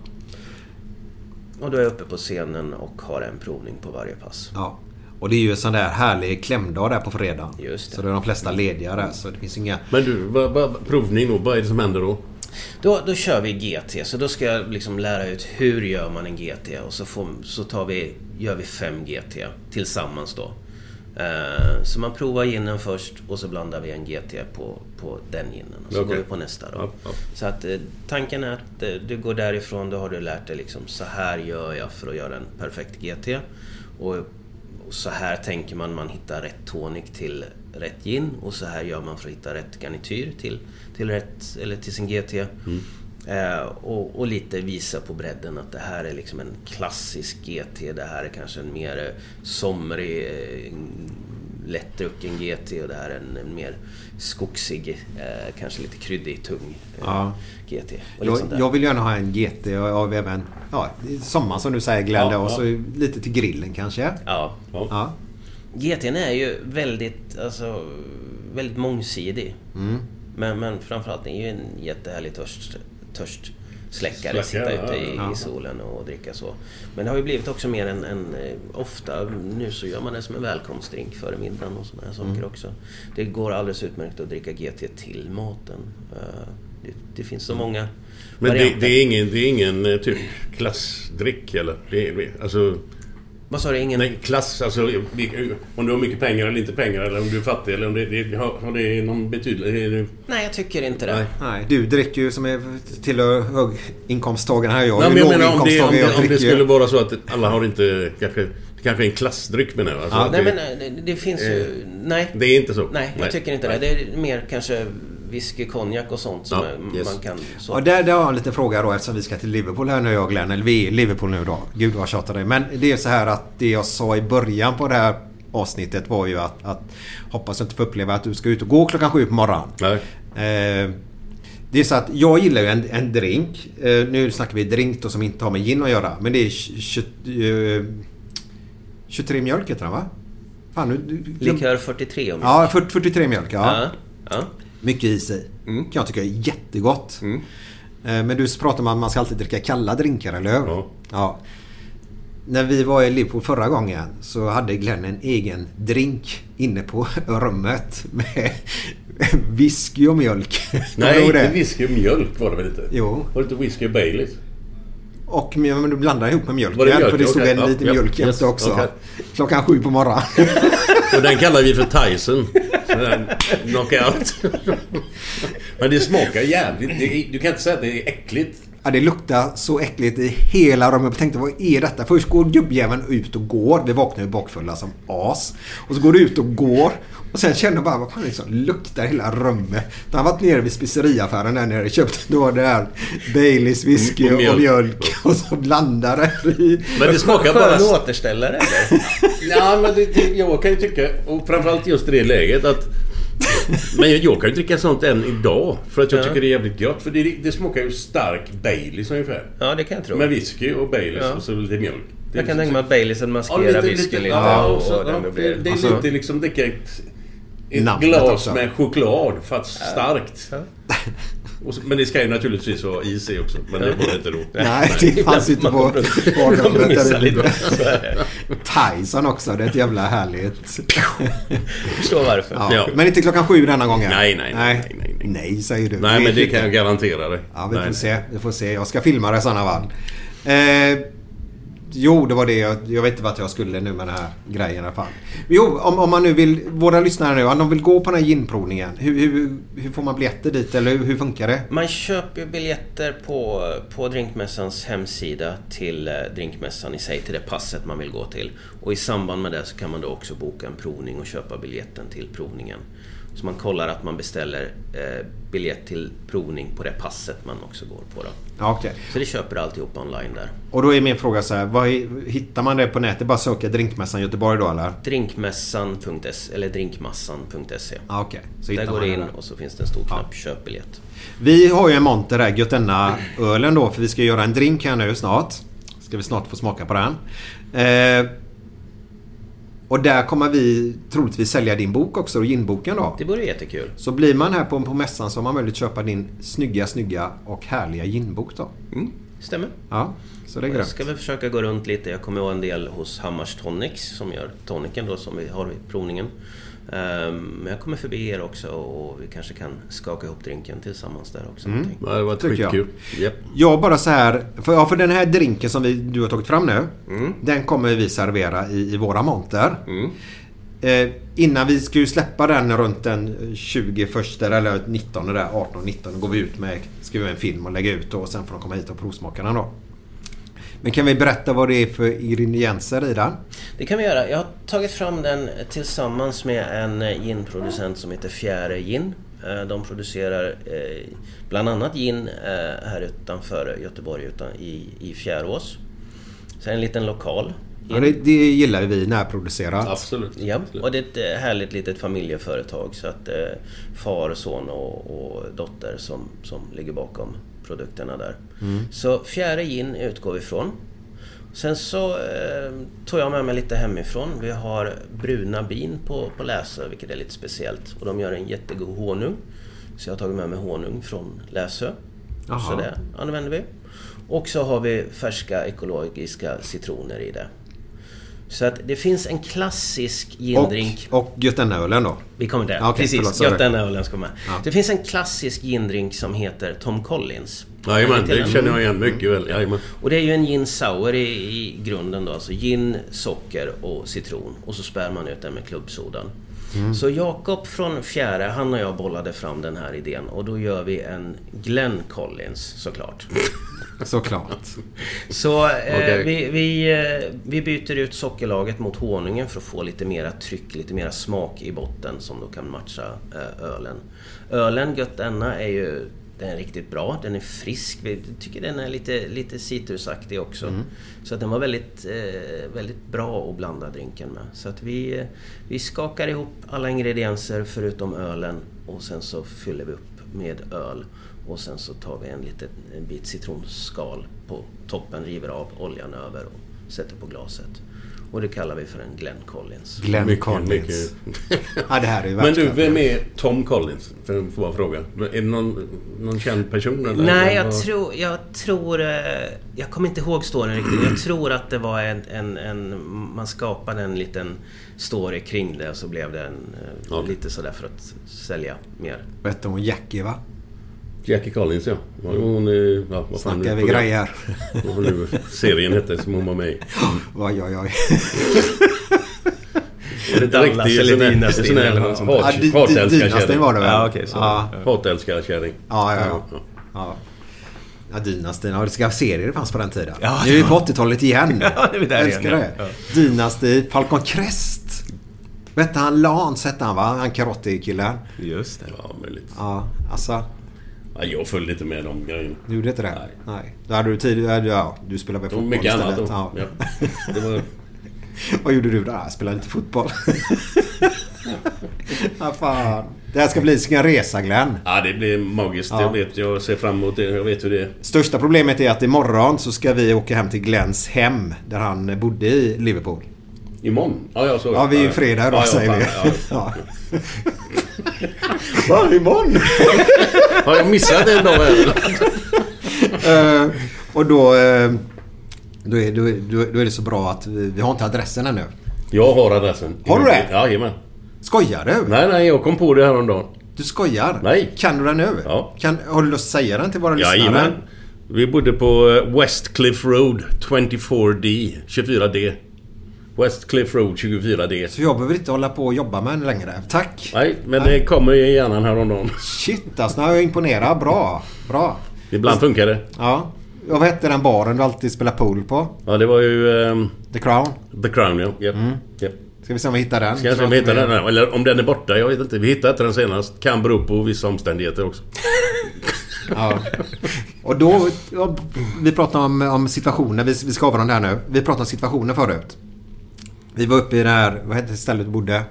Och då är jag uppe på scenen och har en provning på varje pass. Ja. Och det är ju en sån där härlig klämdag där på fredagen. Just det. Så då är de flesta lediga där. Så det finns inga... Men du, vad, vad, provning då? Vad är det som händer då? Då, då kör vi GT, så då ska jag liksom lära ut hur gör man en GT och så, får, så tar vi, gör vi fem GT tillsammans då. Eh, så man provar ginen först och så blandar vi en GT på, på den ginen och så Okej. går vi på nästa då. Ja, ja. Så att eh, tanken är att eh, du går därifrån, då har du lärt dig liksom så här gör jag för att göra en perfekt GT. Och, och så här tänker man man hittar rätt tonic till rätt gin och så här gör man för att hitta rätt garnityr till, till, rätt, eller till sin GT. Eh, och, och lite visa på bredden att det här är liksom en klassisk GT. Det här är kanske en mer somrig, eh, lättdrucken GT och det här är en, en mer skogsig, eh, kanske lite kryddig, tung eh, Ja. GT. Jag, där. jag vill gärna ha en GT har även... Ja, sommar som du säger Glenn Ja, och ja. så lite till grillen kanske. Ja. Ja. GT'n är ju väldigt, alltså, väldigt mångsidig. Mm. Men, men framförallt är ju en jättehärlig törst, törstsläckare. Släckare, Sitta ja, ute i, ja. i solen och dricka så. Men det har ju blivit också mer en, en eh, ofta, nu så gör man det som en välkomstdrink före middagen och sådana här saker Mm. också. Det går alldeles utmärkt att dricka GT till maten. Det, det finns så många Men det, det är ingen, det är ingen eh, typ klassdryck eller? Det är, alltså... Vad sa du? Ingen... Nej, klass, alltså om du har mycket pengar eller inte pengar eller om du är fattig eller om det, det har, har det någon betydelse? Nej, jag tycker inte det. Nej. Nej, du dricker ju som är tillhör höginkomsttagarna här. Jag Nej, är men jag menar om det, om låginkomsttagare. det, Jag om det ju- skulle vara så att alla har inte kanske... Det kanske är en klassdryck menar jag. Alltså Ja. Nej, det, men eh, det, det finns ju... Eh, Nej. det är inte så? Nej, jag tycker inte det. Det är mer kanske whisky, konjak och sånt som Ja, yes. man kan... Så. Ja, där, där har jag en liten fråga då eftersom vi ska till Liverpool här nu jag och Glenn. Eller vi är i Liverpool nu då. Gud vad jag tjatar dig. Men det är så här att det jag sa i början på det här avsnittet var ju att, att hoppas jag inte får uppleva att du ska ut och gå klockan sju på morgonen. Nej. Eh, det är så att jag gillar ju en, en drink. Eh, nu snackar vi drink då som inte har med gin att göra. Men det är tj- tj- eh, 23 mjölk heter den va? Fan, nu, du- Likör 43 om Ja, 40, 43 mjölk. Ja. Ja. ja. Mycket is i. Mm. Kan jag tycka är jättegott. Eh, Men du pratar om att man ska alltid dricka kalla drinkar, eller hur? Ja. ja. När vi var i Liverpool förra gången så hade Glenn en egen drink inne på *laughs* rummet med *laughs* whisky och mjölk. *laughs* Nej, inte whisky och mjölk var det väl inte? Jo. Var det inte whisky och Baileys? Och men du blandade ihop med mjölk. Var det mjölk? För det stod Okej, en ja, liten ja, mjölk jämte yes, också. okej. Klockan sju på morgonen. Och den kallar vi för Tyson. Knockout. Men det smakar jävligt. Du kan inte säga att det är äckligt. Ja, det luktar så äckligt i hela rummet. Jag tänkte, vad är detta? Först går gubbjäveln ut och går. Vi vaknar ju bakfulla som as. Och så går du ut och går. Och sen känner jag bara, vad fan är det som luktar hela rummet? Har jag varit nere vid speceriaffären där nere och köpt *laughs* då det här Baileys whisky Och och mjölk. mjölk. *laughs* Och så blandar det i. Men det smakar bara... Skön återställare eller? *laughs* Ja, men det, det, jag kan ju tycka, och framförallt just i det läget att... Men jag, kan ju dricka sånt än idag. För att jag Ja. tycker det är jävligt gott. För det, det smakar ju stark Baileys ungefär. Ja, det kan jag tro. Med whisky och Baileys Ja. och så lite mjölk. Det är Jag kan liksom tänka mig att Baileysen maskerar whiskyn lite. Ja, och, och och den det, det är Alltså- lite liksom dricka ett, glas också. med choklad fast starkt. *laughs* Och så, men det ska ju naturligtvis vara is i också. Men det var det inte då. Nej, det fanns inte på. Tyson också. Det är ett jävla härligt. Förstår varför. Ja. Ja. Men inte klockan sju denna gången. Nej, nej, nej, nej, nej, nej. Nej, säger du. Nej, men det kan jag garantera dig. Ja, vi får Nej. se. Vi får se. Jag ska filma det i sådana fall. Eh, jo, det var det. Jag, jag vet inte vart jag skulle nu med den här grejen i alla fall. Jo, om, om man nu vill... Våra lyssnare nu, om de vill gå på den här ginprovningen. Hur, hur, hur får man biljetter dit? Eller hur, hur funkar det? Man köper biljetter på, på Drinkmässans hemsida till eh, Drinkmässan i sig, till det passet man vill gå till. Och i samband med det så kan man då också boka en provning och köpa biljetten till provningen. Så man kollar att man beställer eh, biljett till provning på det passet man också går på. Då. Ja, okej. Så det köper alltihop online där. Och då är min fråga så här. Vad, är- hittar man det på nätet? Bara söka Drinkmässan Göteborg då eller? Drinkmässan.se eller drinkmassan.se. Ja, okej. Så Där går du in och så finns det en stor knapp Köp biljett. Vi har ju en monter där, Götenna-ölen då. För vi ska göra en drink här nu snart. Ska vi snart få smaka på den. Eh, och där kommer vi troligtvis sälja din bok också, ginboken då. Det vore jättekul. Så blir man här på, på mässan så har man möjlighet att köpa din snygga, snygga och härliga ginbok då. Stämmer. Ja, så det är grymt. ska väl försöka gå runt lite. Jag kommer ha en del hos Hammars Tonics som gör toniken då som vi har i provningen. Ehm, Men jag kommer förbi er också och vi kanske kan skaka ihop drinken tillsammans där också. någonting. Ja, det var Tycker jag. skitkul. Japp. Jag bara så här, för, ja, för den här drinken som vi, du har tagit fram nu. Mm. Den kommer vi servera i, i våra monter. Eh, innan vi ska ju släppa den runt den 21 eller 19 där 18 19 går vi ut med göra en film och lägga ut då, och sen får de komma hit och provsmaka den då. Men kan vi berätta vad det är för ingredienser i den? Det kan vi göra. Jag har tagit fram den tillsammans med en eh, ginproducent som heter Fjäre Gin. Eh, De producerar eh, bland annat gin här utanför Göteborg utan, i, i Fjärås. Sen en liten lokal. Ja, det, det gillar vi närproducerat. Absolut. Ja, och det är ett härligt litet familjeföretag så att eh, far, son och, och dotter som, som ligger bakom produkterna där. Så fjärde gin utgår vi ifrån. Sen så eh, tog jag med mig lite hemifrån. Vi har bruna bin på, på Läsö, vilket är lite speciellt. Och de gör en jättegod honung. Så jag har tagit med mig honung från Läsö. Jaha. Så det använder vi. Och så har vi färska ekologiska citroner i det. Så att det finns en klassisk gindrink. Och, och Götenna-ölen då? Vi kommer till det. Okej, Precis, förlåt, sorry. Göten ölen ska med. Ja. Det finns en klassisk gindrink som heter Tom Collins. Jajamän, det känner jag igen mycket väl. Jajamän. Och det är ju en gin sour i, i grunden då. Alltså gin, socker och citron. Och så spär man ut den med klubbsodan. Mm. Så Jakob från Fjäre, han och jag bollade fram den här idén. Och då gör vi en Glenn Collins såklart. *laughs* Såklart. Så eh, Okej. vi, vi, eh, vi byter ut sockerlaget mot honungen för att få lite mera tryck, lite mera smak i botten som då kan matcha eh, ölen. Ölen Göttenna är ju den är riktigt bra, den är frisk. Vi tycker den är lite, lite citrusaktig också. Så att den var väldigt, eh, väldigt bra att blanda drinken med. Så att vi, eh, vi skakar ihop alla ingredienser förutom ölen och sen så fyller vi upp med öl. Och sen så tar vi en liten en bit citronskal på toppen, river av oljan över och sätter på glaset. Och det kallar vi för en Glenn Collins. Glenn Mycket, Collins. mycket. *laughs* Ja, det här är ju Men du, vem är Tom Collins? För jag får bara fråga. Är det någon, någon känd person? Eller? Nej, jag Vad- tror... Jag, tror, eh, jag kommer inte ihåg storyn riktigt. Jag tror att det var en, en, en... Man skapade en liten story kring det och så blev det en, eh, Okej. lite sådär för att sälja mer. Vet du om Jackie va? Jackie Collins, ja. Hon, är- ja vad fan Snackar vi grejer. *laughs* Vad nu serien hette som hon var med i. *laughs* Oj, oj, oj. *laughs* Är det inte riktigt eller sån di- Hatälskarkärring. Var det väl? Ja, okej, Hatälskarkärring. ja, ja. Ja, ja. Dynastin. Ja, det ska serier det fanns på den tiden. Ja, nu är vi på 80-talet igen. Ja, det är där älskar igen, det. ja. Dynasty, Falcon Crest. Vet hette han Lance hette han va? Han karate-killen. Just det. Ja, möjligt. Ja, alltså. Ja, jag följde inte med de grejerna. Du gjorde inte det? Nej. Nej. Då hade du tid... Ja, du spelade med fotboll mycket annat istället. Ja. Ja. *laughs* Det var... Vad gjorde du då? Jag spelade lite fotboll. *laughs* ja, fan. Det här ska bli sin resa Glenn. Ja, det blir magiskt. Ja. Jag vet. Jag ser fram emot det. Jag vet hur det är. Största problemet är att imorgon så ska vi åka hem till Glenns hem. Där han bodde i Liverpool. Imorgon? Ja, jag såg Ja, vi är ju fredag idag ja, säger vi. Ja. *laughs* Va, imorgon? *laughs* Har jag missat en dag? Eh, och då, eh, då, är, då, är- då, är det så bra att vi, vi har inte adressen ännu. Jag har adressen. Har du det? Jajamän. Skojar du? Nej, nej. Jag kom på det häromdagen. Du skojar? Nej. Kan du den nu? Ja. Kan, har du lust att säga den till våra lyssnare? Jajamän. Vi bodde på eh, West Cliff Road 24D. 24D. West Cliff Road 24D. Så jag behöver inte hålla på och jobba med den längre. Tack! Nej, men det kommer i hjärnan häromdagen. Shit alltså, nu är jag imponerad. Bra. Bra. Ibland funkar det. Ja. Och vad hette den baren du alltid spelar pool på? Ja, det var ju... ehm, The Crown. The Crown, ja. Japp. Japp. Ska vi se om vi hittar den? Ska jag se om vi hittar den. Eller om den är borta. Jag vet inte. Vi hittade inte den senast. Kan bero på vissa omständigheter också. *laughs* Ja. Och då... Ja, vi pratade om, om situationer. Vi, vi ska avrunda här nu. Vi pratade om situationer förut. Vi var uppe i det här... Vad hette stället du bodde?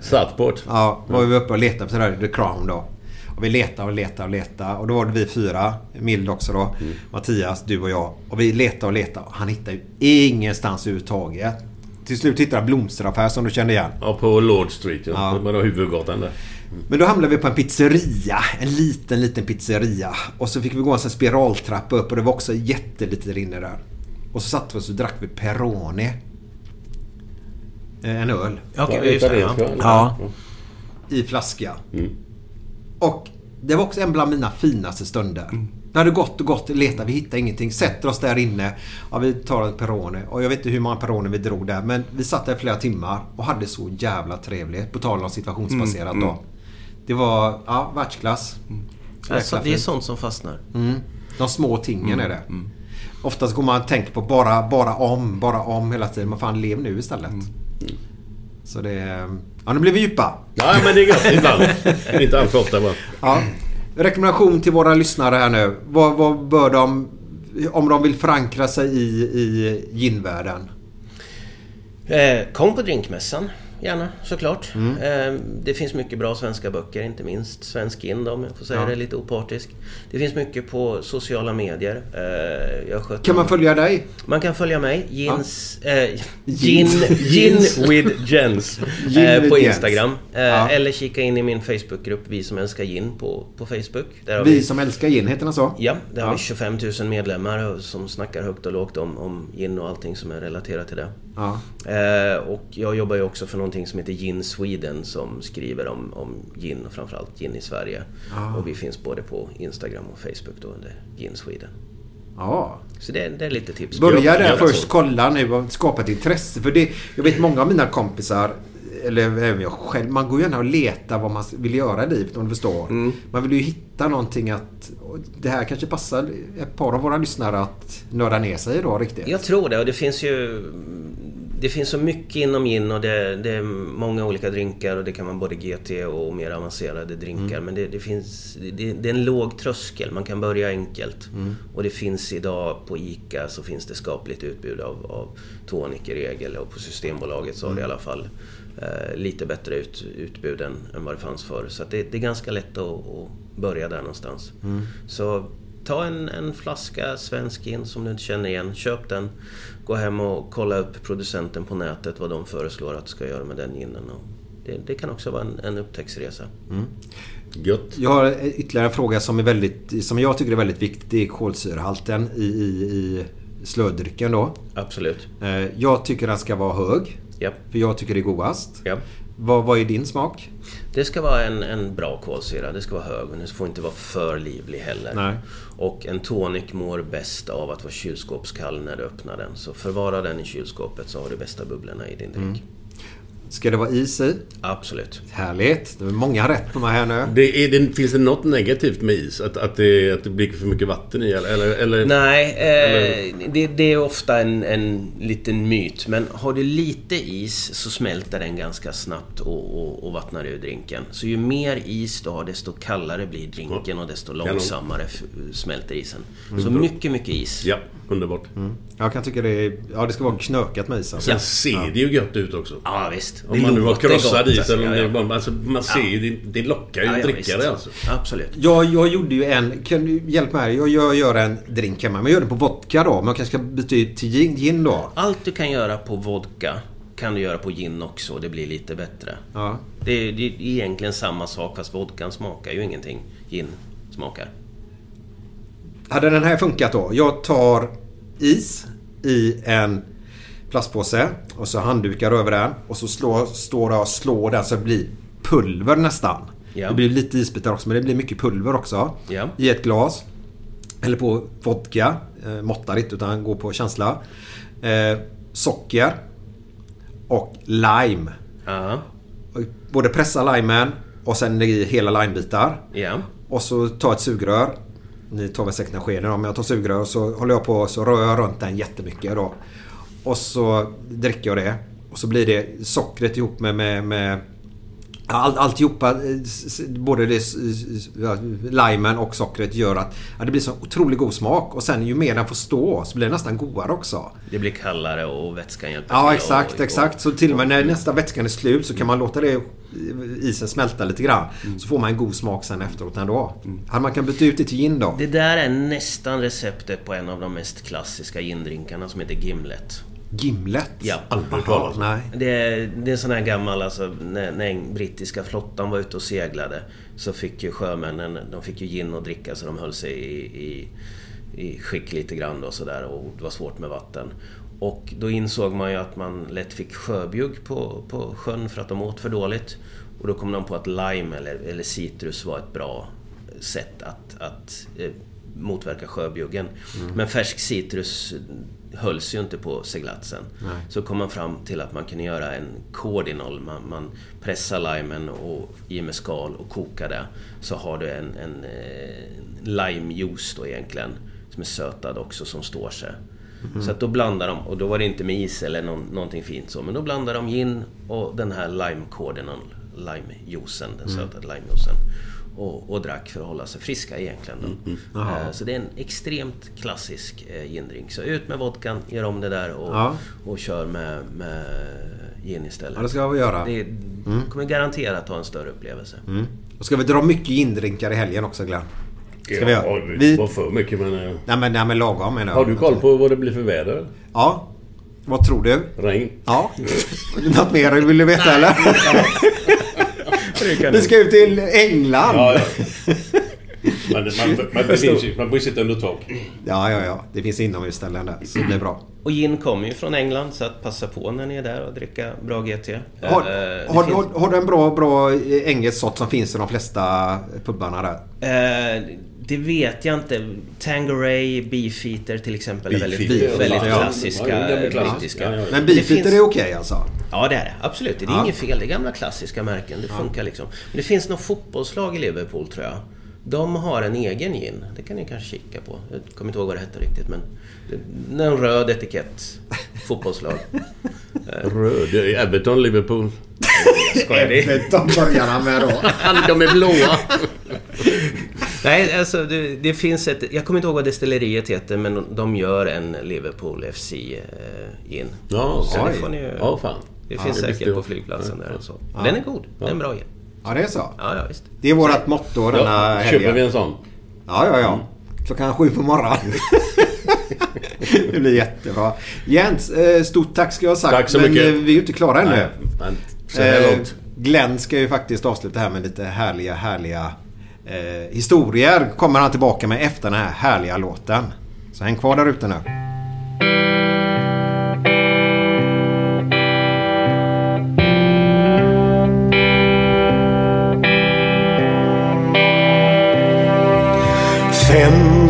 Southport. Ja, var vi uppe och letade efter det här The Crown då. Och vi letade och letade och letade. Och då var det vi fyra. Mild också då. Mattias, du och jag. Och vi letade och letade. Han hittade ju ingenstans överhuvudtaget. Till slut hittade han blomsteraffär som du kände igen. Ja, på Lord Street. Ja. Ja. Med huvudgatan där. Men då hamnade vi på en pizzeria. En liten, liten pizzeria. Och så fick vi gå en sån spiraltrappa upp och det var också jättelitet inne där. Och så satte vi oss och drack vi Peroni. Eh, En öl. Okej, Ja, just det. Ja. Ja. I flaska. Mm. Och det var också en bland mina finaste stunder. Det hade gått och gått, letat, vi hittade ingenting. Sätter oss där inne. Ja, vi tar en Peroni. Och jag vet inte hur många Peroni vi drog där. Men vi satt där i flera timmar och hade så jävla trevligt. På tal om situationsbaserat Mm, då. Det var, ja, världsklass. Så Alltså, det är sånt som fastnar. Mm. De små tingen Mm, är det. Oftast går man och tänker på bara, bara om, bara om hela tiden. Men fan, lev nu istället. Så det... Ja, nu blir vi djupa. Ja, men det är gött ibland. inte allt för ofta bara. Ja. Rekommendation till våra lyssnare här nu. Vad, vad bör de... Om de vill förankra sig i, i ginvärlden. Eh, kom på drinkmässan, gärna såklart. Mm. Eh, det finns mycket bra svenska böcker, inte minst Svensk då, om jag får säga Ja. det lite opartisk. Det finns mycket på sociala medier. Eh, jag Kan man följa dig? Man kan följa mig, Gins... Eh, Gin. gin, with Jens eh, på. Instagram. Eh, Ja. Eller kika in i min Facebookgrupp Vi som älskar gin på, på Facebook. Har Vi som älskar gin, heter den så? Ja, där har Ja. vi 25 000 medlemmar som snackar högt och lågt om, om gin och allting som är relaterat till det. Ja. Eh, och jag jobbar ju också för någonting som heter Gin Sweden som skriver om, om gin och framförallt gin i Sverige. Ah. Och vi finns både på Instagram och Facebook då under Gin Sweden. Ja. Så det, det är lite tips. Börja där först, så. kolla nu och skapa ett intresse. För det, jag vet många av mina kompisar, eller även jag själv, man går gärna och letar vad man vill göra i livet om du förstår. Mm. Man vill ju hitta någonting att... Det här kanske passar ett par av våra lyssnare att nörda ner sig i då riktigt. Jag tror det och det finns ju... Det finns så mycket inom gin och det, det är många olika drinkar och det kan vara både GT och mer avancerade drinkar. Mm. Men det, det finns... Det, det är en låg tröskel, man kan börja enkelt. Mm. Och det finns idag på ICA så finns det skapligt utbud av, av tonic i regel och på Systembolaget så har det i Mm. alla fall eh, lite bättre ut, utbud än, än vad det fanns förr. Så det är ganska lätt att, att börja där någonstans. Mm. Så ta en, en flaska svensk gin som du inte känner igen. Köp den. Gå hem och kolla upp producenten på nätet vad de föreslår att du ska göra med den ginen. Det, det kan också vara en, en upptäcktsresa. Gött. Jag har ytterligare en fråga som, är väldigt, som jag tycker är väldigt viktig. Det är kolsyrehalten i, i, i slödrycken då. Absolut. Eh, Jag tycker den ska vara hög. Ja. För jag tycker det är godast. Ja. Vad, vad är din smak? Det ska vara en, en bra kolsyra. Det ska vara hög men det får inte vara för livlig heller. Nej. Och en tonic mår bäst av att vara kylskåpskall när du öppnar den. Så förvara den i kylskåpet så har du bästa bubblorna i din drink. Ska det vara is i? Absolut. Härligt. Det är många rätt på mig här nu. Det är, det, finns det något negativt med is? Att, att, det, att det blir för mycket vatten i? Eller, eller, Nej, eh, det, det är ofta en, en liten myt. Men har du lite is så smälter den ganska snabbt och, och, och vattnar ur drinken. Så ju mer is du har desto kallare blir drinken och desto långsammare f- smälter isen. Mm. Så mycket, mycket is. Ja, underbart. Jag kan tycka det är... Ja, det ska vara knökat med is alltså. Sen ser det ju gött ut också. Ja, visst. Om man nu har krossad is eller Ja, det ja. Alltså, man ser ju, det, det lockar ju Ja, att ja, dricka visst. det alltså. Absolut. Jag, jag gjorde ju en... Kan du hjälpa mig? Jag gör, gör en drink hemma. Men jag gör den på vodka då. Men jag kanske ska byta ut till gin, då. Allt du kan göra på vodka kan du göra på gin också det blir lite bättre. Ja. Det är, det är egentligen samma sak fast vodkan smakar ju ingenting. Gin smakar. Hade den här funkat då? Jag tar is i en plastpåse och så handdukar över den och så slår, står jag och slår den så det blir pulver nästan. Ja. Det blir lite isbitar också men det blir mycket pulver också. Ja. I ett glas. Eller på vodka. Eh, måttar inte utan går på känsla. Eh, socker. Och lime. Ja. Och Både pressa limen och sen lägga i hela limebitar. Ja. Och så ta ett sugrör. Ni tar väl säkert en sked då, men jag tar sugrör och så håller jag på och så rör jag runt den jättemycket då. Och så dricker jag det. Och så blir det sockret ihop med, med, med all, alltihopa, eh, både det, limen och sockret gör att ja, det blir så otroligt god smak. Och sen ju mer den får stå så blir det nästan godare också. Det blir kallare och vätskan hjälper Ja till. exakt, och, exakt. Så till och med när nästa vätskan är slut så kan man låta det isen smälta lite grann. Så får man en god smak sen efteråt ändå. Hade man kan byta ut det till gin då? Det där är nästan receptet på en av de mest klassiska gindrinkarna som heter Gimlet. Gimlet? Ja. Aldrig hört talas om. nej. Det är, det är en sån här gammal, alltså när, när den brittiska flottan var ute och seglade så fick ju sjömännen, de fick ju gin och dricka så de höll sig i, i, i skick lite grann då sådär och det var svårt med vatten. Och då insåg man ju att man lätt fick sjöbjugg på, på sjön för att de åt för dåligt. Och då kom de på att lime eller, eller citrus var ett bra sätt att, att eh, motverka sjöbjuggen. Men färsk citrus hölls ju inte på seglatsen. Så kom man fram till att man kunde göra en cordinal. Man, man pressar limen och i med skal och kokar det. Så har du en, en eh, limejuice då egentligen. Som är sötad också, som står sig. Så att då blandar de, och då var det inte med is eller någon, någonting fint så. Men då blandar de gin och den här lime cordinal, limejuicen, den sötade limejuicen. Och, och drack för att hålla sig friska egentligen. Då. Jaha. Eh, Så det är en extremt klassisk eh, gindrink. Så ut med vodkan, gör om det där och, Ja. och kör med, med gin istället. Ja, det ska vi göra. Det kommer garanterat ha en större upplevelse. Mm. Och ska vi dra mycket gindrinkar i helgen också Glenn? Ska vi göra? Ja, Vi- vi... var för mycket men... eh, Nej men, nej, men lagom menar jag. Har du koll på vad det blir för väder? Ja. Vad tror du? Regn? Ja. *laughs* Något mer vill du veta eller? *laughs* *laughs* Vi ska ut till England. Ja, ja. *laughs* Man, man, man, befinner sig- man bor sitta under tak. Ja, ja, ja. Det finns inomhusställen där. Så det blir bra. Och gin kommer ju från England så att passa på när ni är där och dricka bra GT. Har, Eh, har, finns- har, har du en bra, bra engelsk sort som finns i de flesta pubarna där? Eh, det vet jag inte. Tangeray, Beefeater till exempel är väldigt, Beefeater, väldigt ja. klassiska Ja, är eh, brittiska. Ja, ja, ja. Men Det Beefeater finns- är okej alltså? Ja, det är det. Absolut. Det är Ja. inget fel. Det är gamla klassiska märken. Det funkar liksom. Men det finns något fotbollslag i Liverpool, tror jag. De har en egen gin. Det kan ni kanske kika på. Jag kommer inte ihåg vad det hette riktigt, men... Det är en röd etikett. Fotbollslag. *laughs* Röd. det är Everton, Liverpool. Skojar ni? De börjar han med då. *laughs* De är blåa. Nej, alltså det, det finns ett... Jag kommer inte ihåg vad destilleriet heter, men de gör en Liverpool FC eh, gin. Ja, Så det oj. får ni ju... Ja, fan. Det Ja, finns det säkert på jag. flygplatsen där Ja. och så. Den är god. Det är en bra gin. Ja, det är så. Ja, ja visst. Det är vårt motto denna Ja, helgen. köper vi en sån? Ja, ja, ja. Klockan sju på morgonen. *laughs* det blir jättebra. Jens, eh, stort tack ska jag ha sagt. Tack så men mycket. eh, vi är ju inte klara ännu. Nej, Eh. Glenn ska ju faktiskt avsluta här med lite härliga, härliga eh, historier. Kommer han tillbaka med efter den här härliga låten. Så häng kvar där ute nu.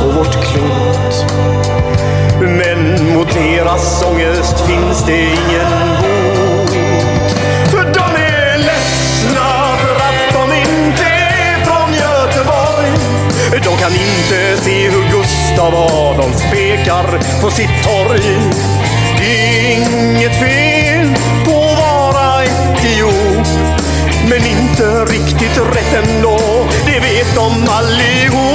på vårt klot. Men mot deras ångest finns det ingen bot. För de är ledsna för att de inte är från Göteborg. De kan inte se hur Gustav Adolf pekar på sitt torg. Det är inget fel på att vara idiot. Men inte riktigt rätt ändå, det vet de allihop.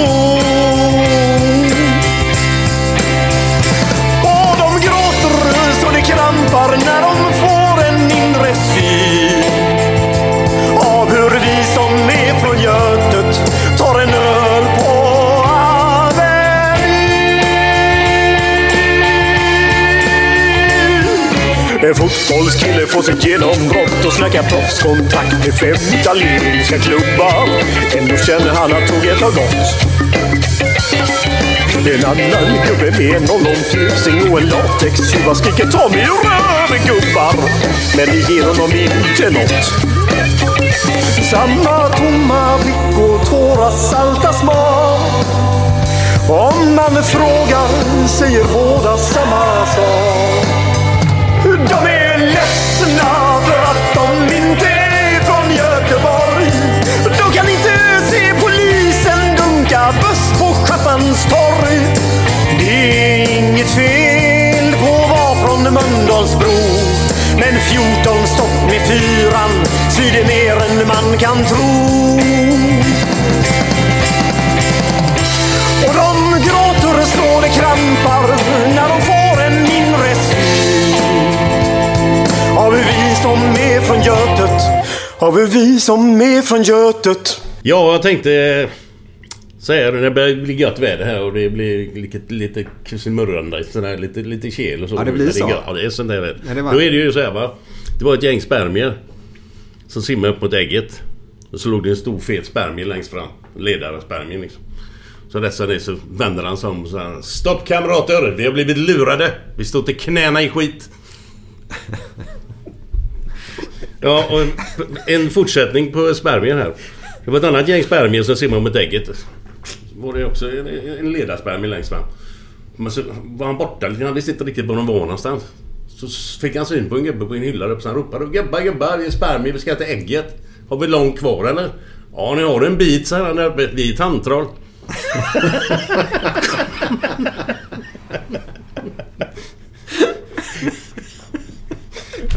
En fotbollskille får sitt genombrott och snackar proffskontakt med fem italienska klubbar. Ändå känner han att tåget har gått. En annan gubbe med en ollontusing och en latextjuva skriker ta mig ur röven gubbar. Men det ger honom inte nåt. Samma tomma blick och tårar salta smak. Om man frågar säger båda samma sak. Om inte är från Göteborg. De kan inte se polisen dunka buss på Schappans torg. Det är inget fel på att vara från Mölndalsbro. Men 14 stopp med fyran svider mer än man kan tro. Och de gråter och slår det krampar när de får en inre syn av hur vi som är från Götet, av hur vi som är från Götet. Ja, jag tänkte säga det. Det börjar bli gött väder här och det blir lite, lite krusimurrande. Sådär, lite, lite kel och så. Ja, det blir är så. Ja, det är sånt där väder. Ja, det var- Då är det ju så här va. Det var ett gäng spermier. Som simmade upp mot ägget. Och så låg det en stor fet spermie längst fram. Ledarspermien liksom. Så dessa det så vänder han sig om och säger Stopp kamrater! Vi har blivit lurade! Vi står till knäna i skit! *laughs* Ja, och en, en fortsättning på spermier här. Det var ett annat gäng spermier som simmade mot ägget. Var det också en, en ledarspermie längst fram. Men så var han borta lite, han visste inte riktigt var de var någonstans. Så fick han syn på en gubbe på en hylla där uppe, så han ropade Gubbar, gubbar, det är spermier, vi ska till ägget. Har vi långt kvar eller? Ja, ni har en bit, så han. Vi är tandtroll. *laughs*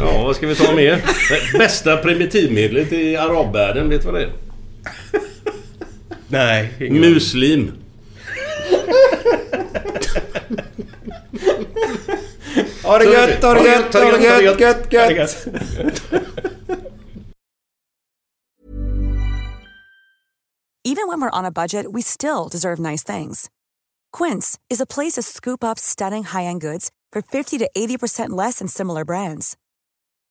Ja, vad ska vi ta mer? Det Bästa primitivmedlet i arabvärlden, vet du vad det är? Nej, ingen. Muslim. Ha det gött, ha det gött, ha det gött, gött, gött. Even when we're on a budget, we still deserve nice things. Quince is a place to scoop up stunning high-end goods for 50 to 80% less than similar brands.